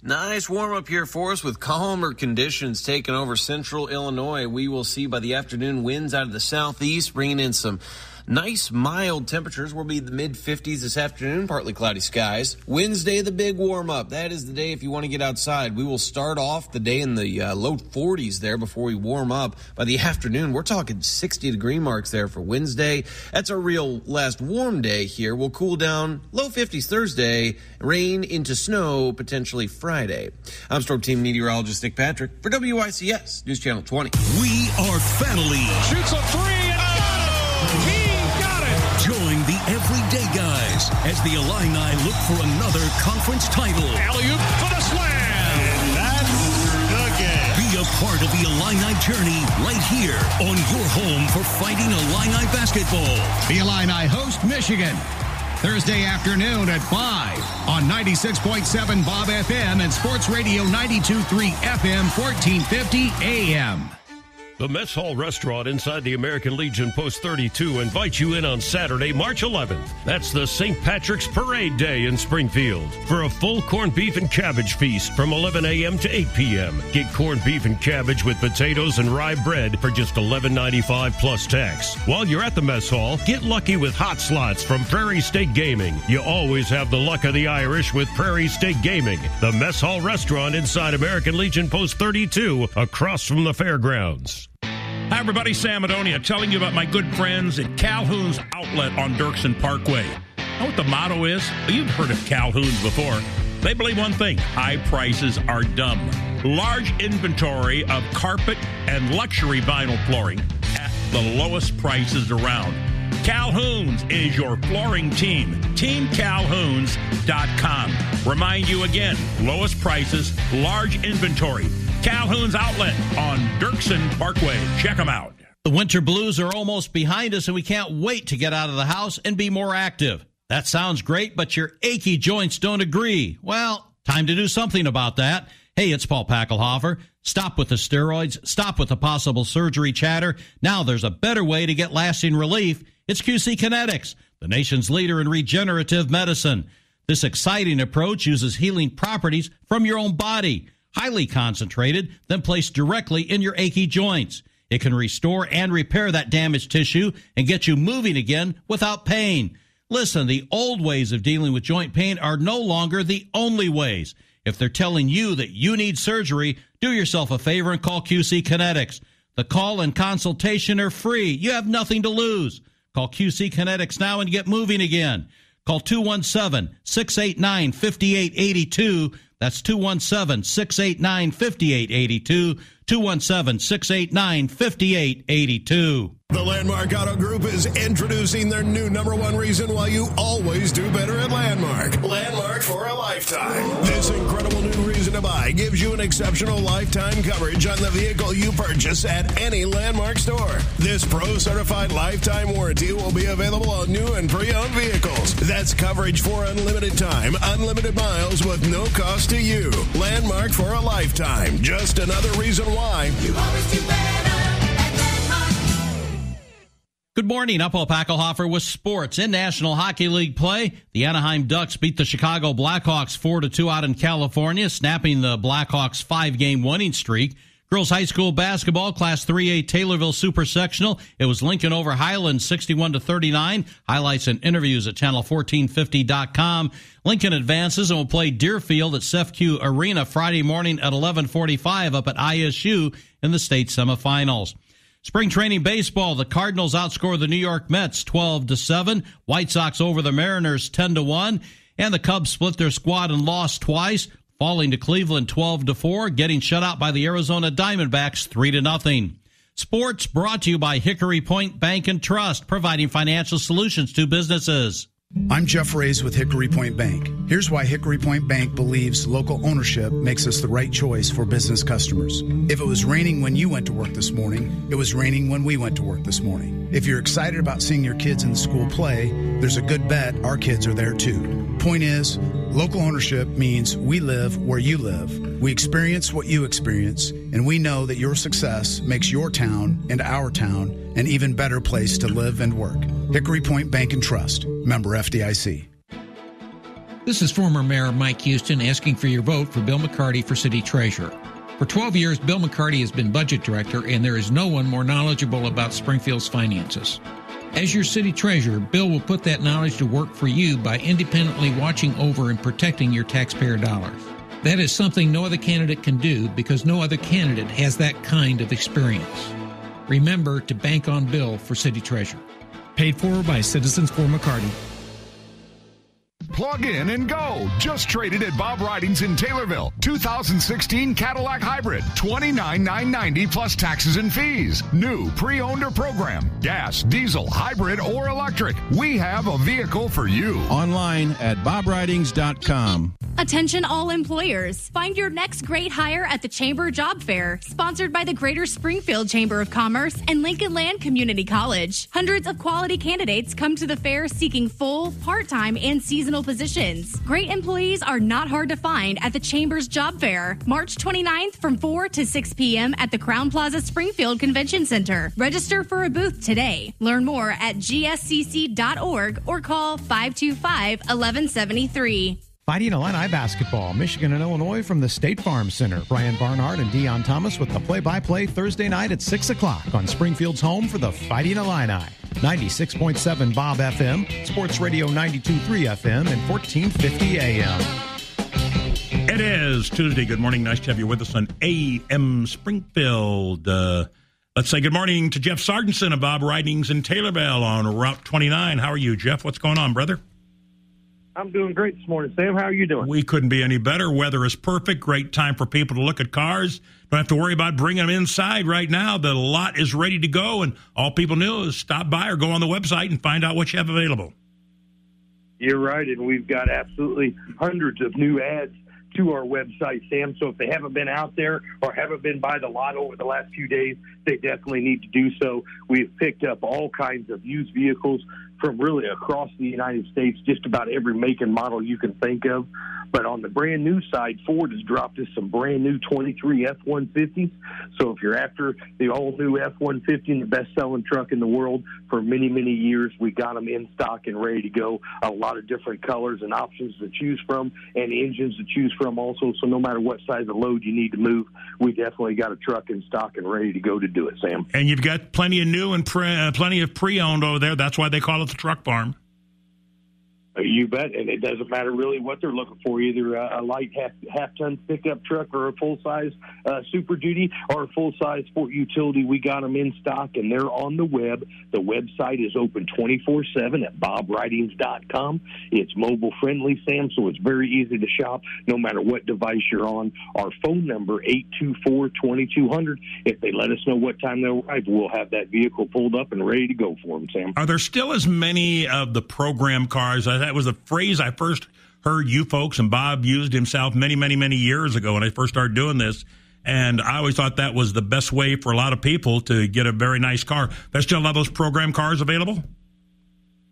Nice warm up here for us with calmer conditions taking over central Illinois. We will see by the afternoon winds out of the southeast, bringing in some nice mild temperatures. We'll be the mid 50s this afternoon, partly cloudy skies. Wednesday, the big warm up. That is the day if you want to get outside. We will start off the day in the uh, low 40s there before we warm up. By the afternoon, we're talking 60 degree marks there for Wednesday. That's our real last warm day here. We'll cool down low 50s Thursday, rain into snow potentially Friday. I'm Storm Team Meteorologist Nick Patrick for WICS News Channel 20. We are family. Shoots a three and got guys as the Illini look for another conference title. Alley-oop for the slam. And that's the game. Be a part of the Illini journey right here on your home for Fighting Illini basketball. The Illini host Michigan. Thursday afternoon at 5 on 96.7 Bob FM and Sports Radio 92.3 FM 1450 AM. The Mess Hall Restaurant inside the American Legion Post 32 invites you in on Saturday, March 11th. That's the St. Patrick's Parade Day in Springfield for a full corned beef and cabbage feast from 11 a.m. to 8 p.m. Get corned beef and cabbage with potatoes and rye bread for just $11.95 plus tax. While you're at the Mess Hall, get lucky with hot slots from Prairie State Gaming. You always have the luck of the Irish with Prairie State Gaming, the Mess Hall Restaurant inside American Legion Post 32 across from the fairgrounds. Hi, everybody. Sam Madonia telling you about my good friends at Calhoun's Outlet on Dirksen Parkway. Know what the motto is? You've heard of Calhoun's before. They believe one thing high prices are dumb. Large inventory of carpet and luxury vinyl flooring at the lowest prices around. Calhoun's is your flooring team. TeamCalhoun's.com. Remind you again lowest prices, large inventory. Calhoun's Outlet on Dirksen Parkway. Check them out. The winter blues are almost behind us, and we can't wait to get out of the house and be more active. That sounds great, but your achy joints don't agree. Well, time to do something about that. Hey, it's Paul Packelhofer. Stop with the steroids. Stop with the possible surgery chatter. Now there's a better way to get lasting relief. It's QC Kinetics, the nation's leader in regenerative medicine. This exciting approach uses healing properties from your own body highly concentrated, then placed directly in your achy joints. It can restore and repair that damaged tissue and get you moving again without pain. Listen, the old ways of dealing with joint pain are no longer the only ways. If they're telling you that you need surgery, do yourself a favor and call QC Kinetics. The call and consultation are free. You have nothing to lose. Call QC Kinetics now and get moving again. Call 217 689 5882 that's 217 689 5882. 217 689 5882. The Landmark Auto Group is introducing their new number one reason why you always do better at Landmark. Landmark for a lifetime. This incredible new reason to buy gives you an exceptional lifetime coverage on the vehicle you purchase at any Landmark store. This pro certified lifetime warranty will be available on new and pre owned vehicles. That's coverage for unlimited time, unlimited miles with no cost to you. Landmark for a lifetime. Just another reason why you always do better. Good morning. I'm Paul Packelhofer with sports. In National Hockey League play, the Anaheim Ducks beat the Chicago Blackhawks 4 to 2 out in California, snapping the Blackhawks five game winning streak. Girls high school basketball, class 3A Taylorville Super Sectional. It was Lincoln over Highland 61 to 39. Highlights and interviews at channel1450.com. Lincoln advances and will play Deerfield at CEFCU Arena Friday morning at 1145 up at ISU in the state semifinals. Spring training baseball, the Cardinals outscore the New York Mets 12 to 7, White Sox over the Mariners 10 to 1, and the Cubs split their squad and lost twice, falling to Cleveland 12 to 4, getting shut out by the Arizona Diamondbacks 3 to nothing. Sports brought to you by Hickory Point Bank and Trust, providing financial solutions to businesses. I'm Jeff Rays with Hickory Point Bank. Here's why Hickory Point Bank believes local ownership makes us the right choice for business customers. If it was raining when you went to work this morning, it was raining when we went to work this morning. If you're excited about seeing your kids in the school play, there's a good bet our kids are there too. Point is, local ownership means we live where you live. We experience what you experience, and we know that your success makes your town and our town an even better place to live and work. Hickory Point Bank and Trust, member FDIC. This is former Mayor Mike Houston asking for your vote for Bill McCarty for City Treasurer. For 12 years, Bill McCarty has been budget director, and there is no one more knowledgeable about Springfield's finances. As your city treasurer, Bill will put that knowledge to work for you by independently watching over and protecting your taxpayer dollars. That is something no other candidate can do because no other candidate has that kind of experience. Remember to bank on Bill for city treasurer. Paid for by Citizens for McCarty. Plug in and go. Just traded at Bob Ridings in Taylorville. 2016 Cadillac Hybrid. 29990 plus taxes and fees. New, pre-owned or program. Gas, diesel, hybrid, or electric. We have a vehicle for you. Online at bobridings.com. Attention all employers. Find your next great hire at the Chamber Job Fair, sponsored by the Greater Springfield Chamber of Commerce and Lincoln Land Community College. Hundreds of quality candidates come to the fair seeking full, part-time, and seasonal positions. Great employees are not hard to find at the Chamber's Job Fair, March 29th from 4 to 6 p.m. at the Crowne Plaza Springfield Convention Center. Register for a booth today. Learn more at gscc.org or call 525 1173. Fighting Illini basketball, Michigan and Illinois from the State Farm Center. Brian Barnhart and Deon Thomas with the play-by-play Thursday night at 6 o'clock on Springfield's home for the Fighting Illini. 96.7 Bob FM, Sports Radio 92.3 FM, and 1450 AM. It is Tuesday. Good morning. Nice to have you with us on AM Springfield. Uh, let's say good morning to Jeff Sargentson of Bob Ridings Taylorville on Route 29. How are you, Jeff? What's going on, brother? I'm doing great this morning, Sam. How are you doing? We couldn't be any better. Weather is perfect. Great time for people to look at cars. Don't have to worry about bringing them inside right now. The lot is ready to go, and all people do is stop by or go on the website and find out what you have available. You're right, and we've got absolutely hundreds of new ads to our website, Sam. So if they haven't been out there or haven't been by the lot over the last few days, they definitely need to do so. We've picked up all kinds of used vehicles from really across the United States, just about every make and model you can think of. But on the brand new side, Ford has dropped us some brand new 23 F 150s. So if you're after the all new F 150, the best selling truck in the world for many, many years, we got them in stock and ready to go. A lot of different colors and options to choose from and engines to choose from also. So no matter what size of load you need to move, we definitely got a truck in stock and ready to go to do it, Sam. And you've got plenty of new and pre- uh, plenty of pre owned over there. That's why they call it the truck farm. You bet, and it doesn't matter really what they're looking for, either a, light half ton pickup truck or a full size uh, Super Duty or a full size sport utility. We got them in stock, and they're on the web. The website is open twenty four seven at bobridings.com. It's mobile friendly, Sam, so it's very easy to shop no matter what device you're on. Our phone number eight two four twenty two hundred. If they let us know what time they'll arrive, we'll have that vehicle pulled up and ready to go for them, Sam. Are there still as many of the program cars? That was a phrase I first heard you folks and Bob used himself many, many, many years ago when I first started doing this. And I always thought that was the best way for a lot of people to get a very nice car. There's still a those program cars available?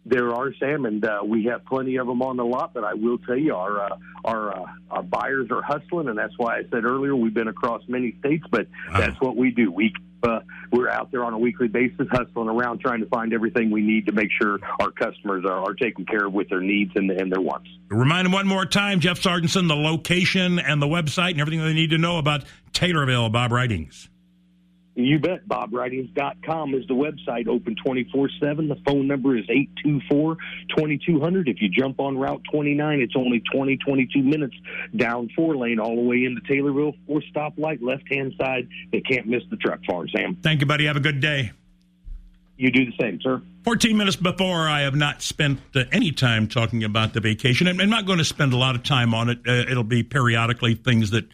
There are Sam, and uh, we have plenty of them on the lot. But I will tell you, our uh, our uh, our buyers are hustling, and that's why I said earlier we've been across many states. But that's what we do. We uh, we're out there on a weekly basis, hustling around, trying to find everything we need to make sure our customers are, are taken care of with their needs and, and their wants. Remind them one more time, Jeff Sargentson, the location and the website and everything they need to know about Taylorville Bob Ridings. You bet. BobRidings.com is the website, open 24 7. The phone number is 824 2200. If you jump on Route 29, it's only 20, 22 minutes down four lane all the way into Taylorville, four stoplight, left hand side. They can't miss the truck farm, Sam. Thank you, buddy. Have a good day. You do the same, sir. 14 minutes before, I have not spent uh, any time talking about the vacation. I'm I'm not going to spend a lot of time on it. Uh, it'll be periodically things that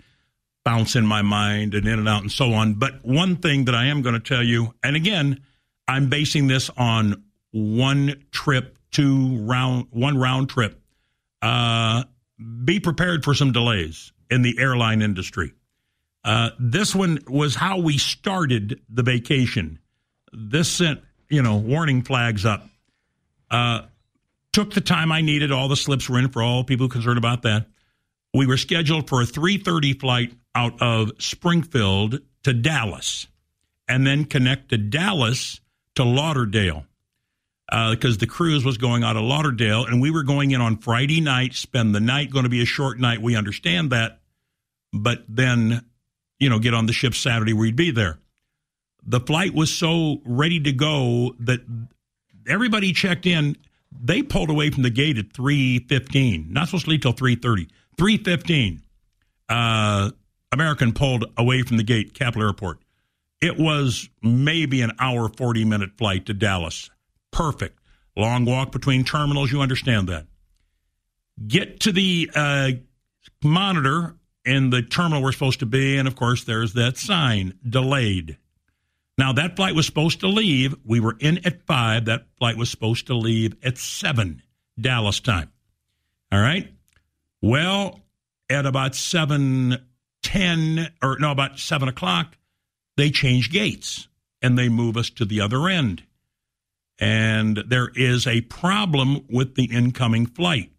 bounce in my mind and in and out and so on. But one thing that I am going to tell you, and again, I'm basing this on one trip, two round, one round trip. Uh, be prepared for some delays in the airline industry. Uh, this one was how we started the vacation. This sent, you know, warning flags up. Uh, took the time I needed. All the slips were in for all people concerned about that. We were scheduled for a 3:30 flight out of Springfield to Dallas, and then connect to Dallas to Lauderdale uh, because the cruise was going out of Lauderdale, and we were going in on Friday night, spend the night. Going to be a short night. We understand that, but then, you know, get on the ship Saturday. We'd be there. The flight was so ready to go that everybody checked in. They pulled away from the gate at three fifteen. Not supposed to leave till three thirty. Three fifteen. Uh, American pulled away from the gate, Capital Airport. It was maybe an hour, 40 minute flight to Dallas. Perfect. Long walk between terminals. You understand that. Get to the uh, monitor in the terminal we're supposed to be. And of course, there's that sign delayed. Now, that flight was supposed to leave. We were in at five. That flight was supposed to leave at seven Dallas time. All right. Well, at about seven ten or no, about seven o'clock, they change gates and they move us to the other end. And there is a problem with the incoming flight.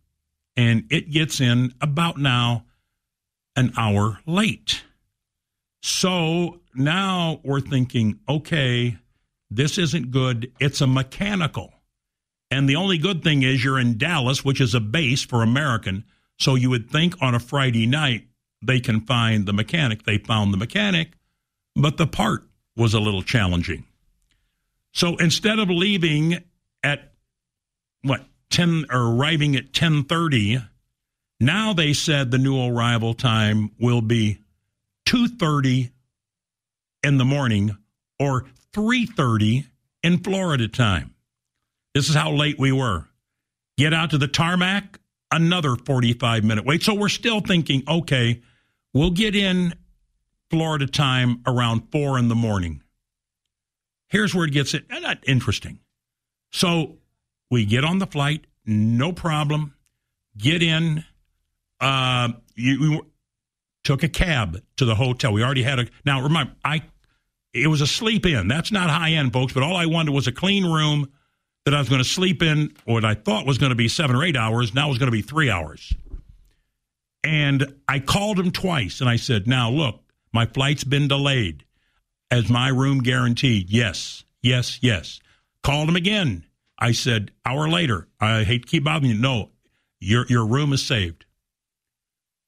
And it gets in about now an hour late. So now we're thinking, okay, this isn't good. It's a mechanical. And the only good thing is you're in Dallas, which is a base for American. So you would think on a Friday night they can find the mechanic. They found the mechanic, but the part was a little challenging. So instead of leaving at what 10 or arriving at 10:30, now they said the new arrival time will be 2:30 in the morning or 3:30 in Florida time. This is how late we were. Get out to the tarmac, another 45 minute wait. So we're still thinking, okay, we'll get in Florida time around 4 in the morning. Here's where it gets it not interesting. So we get on the flight, no problem. Get in. Uh, you, we took a cab to the hotel. We already had a. Now remember, I it was a sleep in. That's not high end, folks. But all I wanted was a clean room that I was going to sleep in. What I thought was going to be seven or eight hours. Now was going to be three hours. And I called him twice, and I said, "Now look, my flight's been delayed. As my room guaranteed? Yes, yes, yes." Called him again. I said, hour later, I hate to keep bothering you. No, your your room is saved.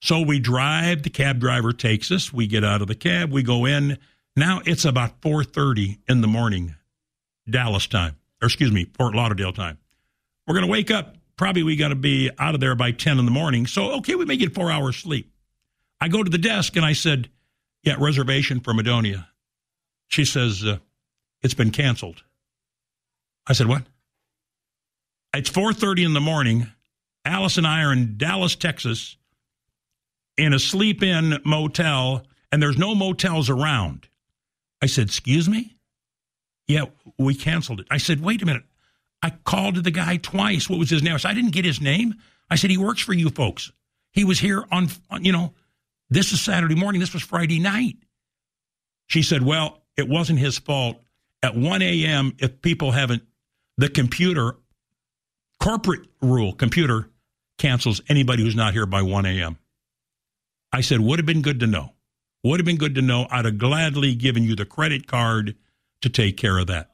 So we drive, the cab driver takes us, we get out of the cab, we go in. Now it's about 4:30 in the morning, Dallas time, or excuse me, Fort Lauderdale time. We're going to wake up, probably we got to be out of there by 10 in the morning. So okay, we may get 4 hours sleep. I go to the desk and I said, "Yeah, reservation for Madonia." She says, uh, "It's been canceled." I said, "What?" It's 4:30 in the morning. Alice and I are in Dallas, Texas, in a sleep-in motel, and there's no motels around. I said, "Excuse me?" Yeah, we canceled it. I said, "Wait a minute." I called the guy twice. What was his name? I, said, I didn't get his name. I said he works for you folks. He was here on, on, you know, this is Saturday morning. This was Friday night. She said, "Well, it wasn't his fault. At 1 a.m., if people haven't, the computer corporate rule, computer cancels anybody who's not here by 1 a.m. I said, would have been good to know. Would have been good to know. I'd have gladly given you the credit card to take care of that.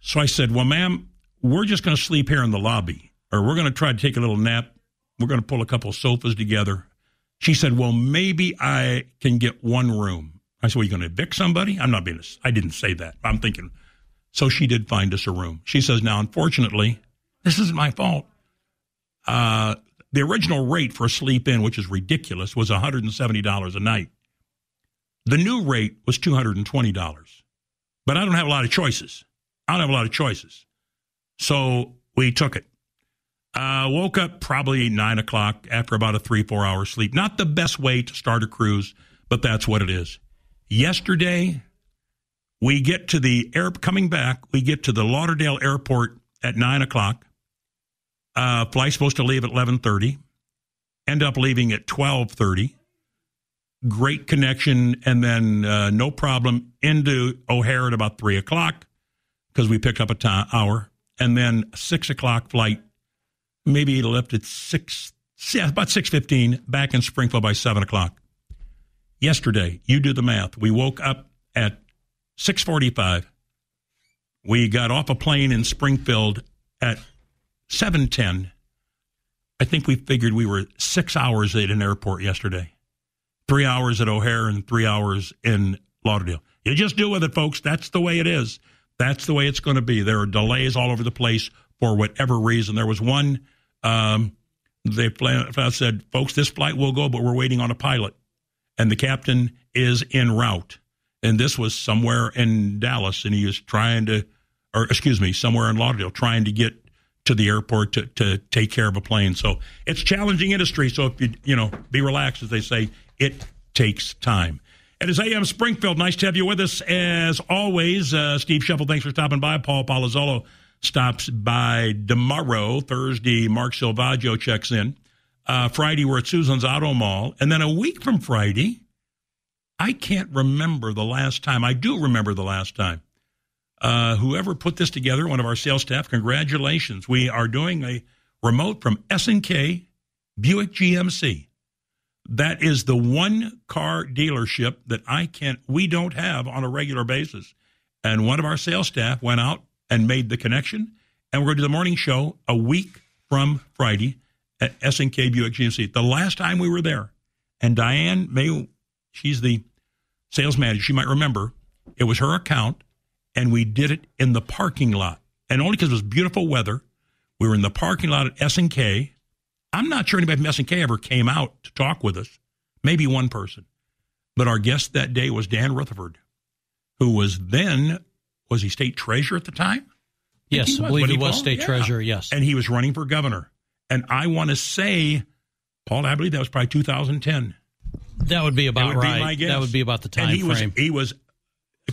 So I said, well, ma'am, we're just going to sleep here in the lobby, or we're going to try to take a little nap. We're going to pull a couple sofas together. She said, well, maybe I can get one room. I said, well, you going to evict somebody? I'm not being, I didn't say that. I'm thinking. So she did find us a room. She says, now, unfortunately, this isn't my fault. Uh, the original rate for a sleep in, which is ridiculous, was $170 a night. The new rate was $220. But I don't have a lot of choices. I don't have a lot of choices. So we took it. Uh, woke up probably nine o'clock after about a three, four hour sleep. Not the best way to start a cruise, but that's what it is. Yesterday, we get to the air, coming back, we get to the Lauderdale airport at nine o'clock. Uh, flight's supposed to leave at 11:30. End up leaving at 12:30. Great connection, and then uh, no problem into O'Hare at about three o'clock because we picked up a time, hour, and then six o'clock flight. Maybe it left at six, yeah, about six fifteen. Back in Springfield by seven o'clock. Yesterday, you do the math. We woke up at six forty-five. We got off a plane in Springfield at 710. I think we figured we were six hours at an airport yesterday. Three hours at O'Hare and three hours in Lauderdale. You just deal with it, folks. That's the way it is. That's the way it's going to be. There are delays all over the place for whatever reason. There was one, um, they said, folks, this flight will go, but we're waiting on a pilot. And the captain is en route. And this was somewhere in Dallas, and he was trying to, or excuse me, somewhere in Lauderdale, trying to get to the airport to, to take care of a plane. So it's challenging industry. So if you you know be relaxed, as they say, it takes time. It is AM Springfield. Nice to have you with us as always. Uh, Steve Sheffield, thanks for stopping by. Paul Palazzolo stops by tomorrow, Thursday. Mark Silvaggio checks in. Uh, Friday, we're at Susan's Auto Mall. And then a week from Friday, I can't remember the last time. I do remember the last time. Uh, whoever put this together, one of our sales staff, congratulations. We are doing a remote from S&K Buick GMC. That is the one car dealership that I can't, we don't have on a regular basis. And one of our sales staff went out and made the connection. And we're going to do the morning show a week from Friday at S&K Buick GMC. The last time we were there, and Diane may, she's the sales manager, she might remember, it was her account, and we did it in the parking lot. And only because it was beautiful weather, we were in the parking lot at S&K, I'm not sure anybody from S&K ever came out to talk with us. Maybe one person. But our guest that day was Dan Rutherford, who was then, was he state treasurer at the time? Yes, I believe he was state Yeah. treasurer, yes. And he was running for governor. And I want to say, Paul, I believe that was probably 2010. That would be about would be right. guess. That would be about the time and he frame. Was, he was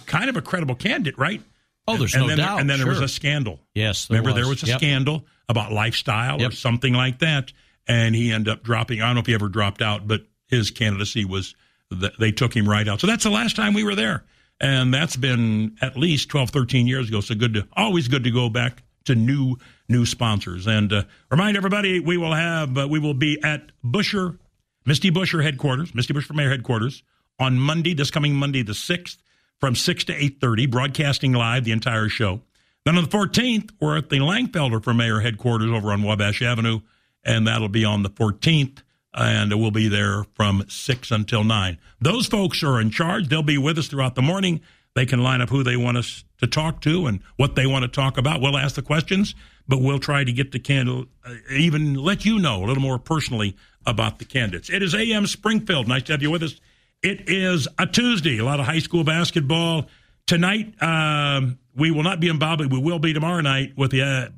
kind of a credible candidate, right? Oh, there's and no then, doubt, And then there was a scandal. Yes, there Remember, there was. was a Yep. scandal about lifestyle or something like that. And he ended up dropping. I don't know if he ever dropped out, but his candidacy was, th- they took him right out. So that's the last time we were there. And that's been at least 12, 13 years ago. So good to, always good to go back to new, new sponsors. And uh, remind everybody, we will have, uh, we will be at Buscher, Misty Buscher headquarters, Misty Buscher Mayor headquarters on Monday, this coming Monday, the 6th, from 6 to 8.30, broadcasting live the entire show. Then on the 14th, we're at the Langfelder for Mayor headquarters over on Wabash Avenue, and that'll be on the 14th, and we'll be there from 6 until 9. Those folks are in charge. They'll be with us throughout the morning. They can line up who they want us to talk to and what they want to talk about. We'll ask the questions, but we'll try to get the candle, uh, even let you know a little more personally about the candidates. It is AM Springfield. Nice to have you with us. It is a Tuesday. A lot of high school basketball tonight. Um, we will not be in Bob, but we will be tomorrow night with the, uh,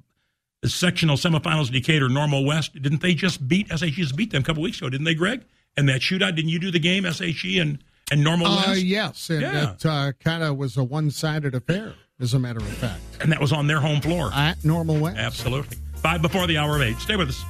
the sectional semifinals. Decatur, Normal West. Didn't they just beat SHG? Just beat them a couple weeks ago, didn't they, Greg? And that shootout. Didn't you do the game SHG and and Normal Uh, West? yes, and Yeah. it uh, kind of was a one-sided affair, as a matter of fact. And that was on their home floor. At Normal West. Absolutely. Five before the hour of eight. Stay with us.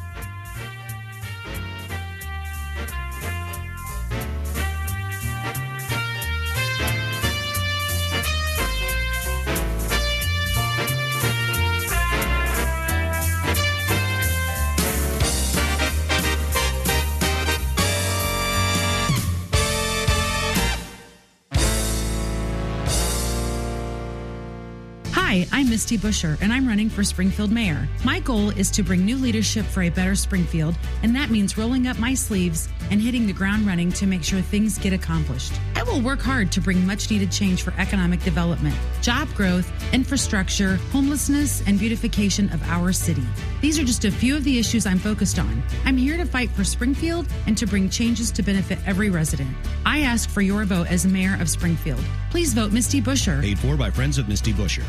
Hi, I'm Misty Buscher, and I'm running for Springfield Mayor. My goal is to bring new leadership for a better Springfield, and that means rolling up my sleeves and hitting the ground running to make sure things get accomplished. I will work hard to bring much needed change for economic development, job growth, infrastructure, homelessness, and beautification of our city. These are just a few of the issues I'm focused on. I'm here to fight for Springfield and to bring changes to benefit every resident. I ask for your vote as mayor of Springfield. Please vote Misty Buscher. Paid for by Friends of Misty Buscher.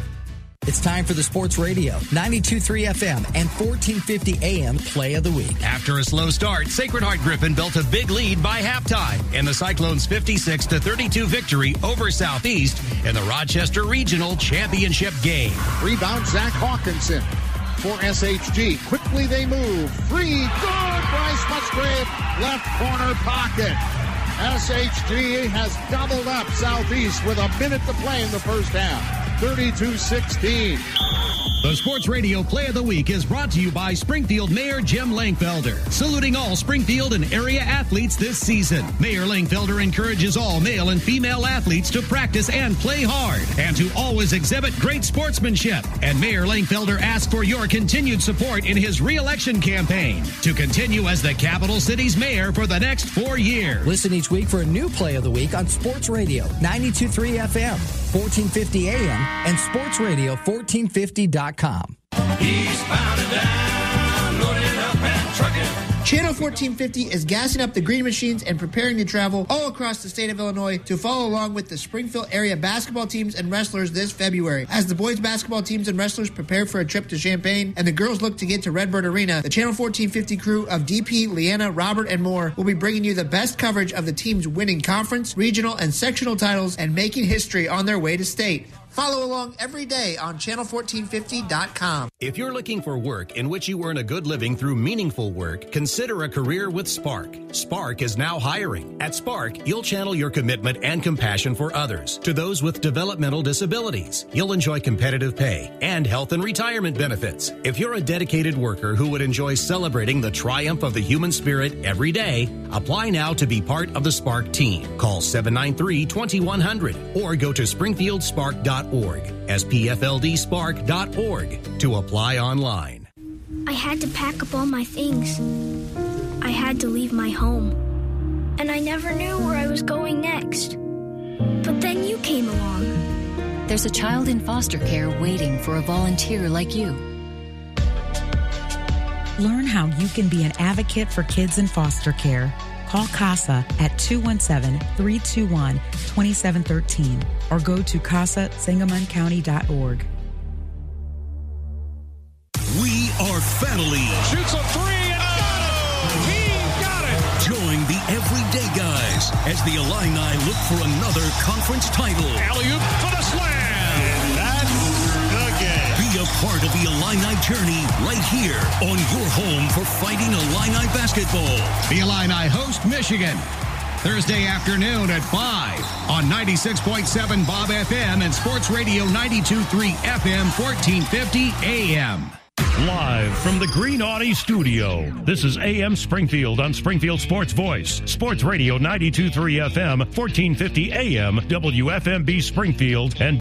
It's time for the Sports Radio, 92.3 FM and 1450 AM Play of the Week. After a slow start, Sacred Heart Griffin built a big lead by halftime in the Cyclones' 56 to 32 victory over Southeast in the Rochester Regional Championship game. Rebound, Zach Hawkinson for SHG. Quickly they move. Free, good. Bryce Musgrave, left corner pocket. SHG has doubled up Southeast with a minute to play in the first half. 32-16. The Sports Radio Play of the Week is brought to you by Springfield Mayor Jim Langfelder, saluting all Springfield and area athletes this season. Mayor Langfelder encourages all male and female athletes to practice and play hard and to always exhibit great sportsmanship. And Mayor Langfelder asks for your continued support in his reelection campaign to continue as the capital city's mayor for the next four years. Listen each week for a new Play of the Week on Sports Radio, 92.3 FM, 1450 AM, and SportsRadio1450.com. Eastbound and down, Channel 1450 is gassing up the green machines and preparing to travel all across the state of Illinois to follow along with the Springfield area basketball teams and wrestlers this February. As the boys basketball teams and wrestlers prepare for a trip to Champaign and the girls look to get to Redbird Arena, the Channel 1450 crew of DP, Leanna, Robert, and more will be bringing you the best coverage of the teams winning conference, regional, and sectional titles and making history on their way to state. Follow along every day on channel1450.com. If you're looking for work in which you earn a good living through meaningful work, consider a career with Spark. Spark is now hiring. At Spark, you'll channel your commitment and compassion for others to those with developmental disabilities. You'll enjoy competitive pay and health and retirement benefits. If you're a dedicated worker who would enjoy celebrating the triumph of the human spirit every day, apply now to be part of the Spark team. Call 793 2100 or go to springfieldspark.org, spfldspark.org to apply online. I had to pack up all my things. I had to leave my home. And I never knew where I was going next. But then you came along. There's a child in foster care waiting for a volunteer like you. Learn how you can be an advocate for kids in foster care. Call CASA at 217 321 2713 or go to casasangamoncounty.org. We are family. Shoots a three and got it. He got it. Join the everyday guys as the Illini look for another conference title. Alley-oop for the slam. Part of the Illini journey right here on your home for Fighting Illini basketball. The Illini host Michigan. Thursday afternoon at 5 on 96.7 Bob FM and Sports Radio 92.3 FM 1450 AM. Live from the Green Audi studio, this is AM Springfield on Springfield Sports Voice, Sports Radio 92.3 FM, 1450 AM, WFMB Springfield, and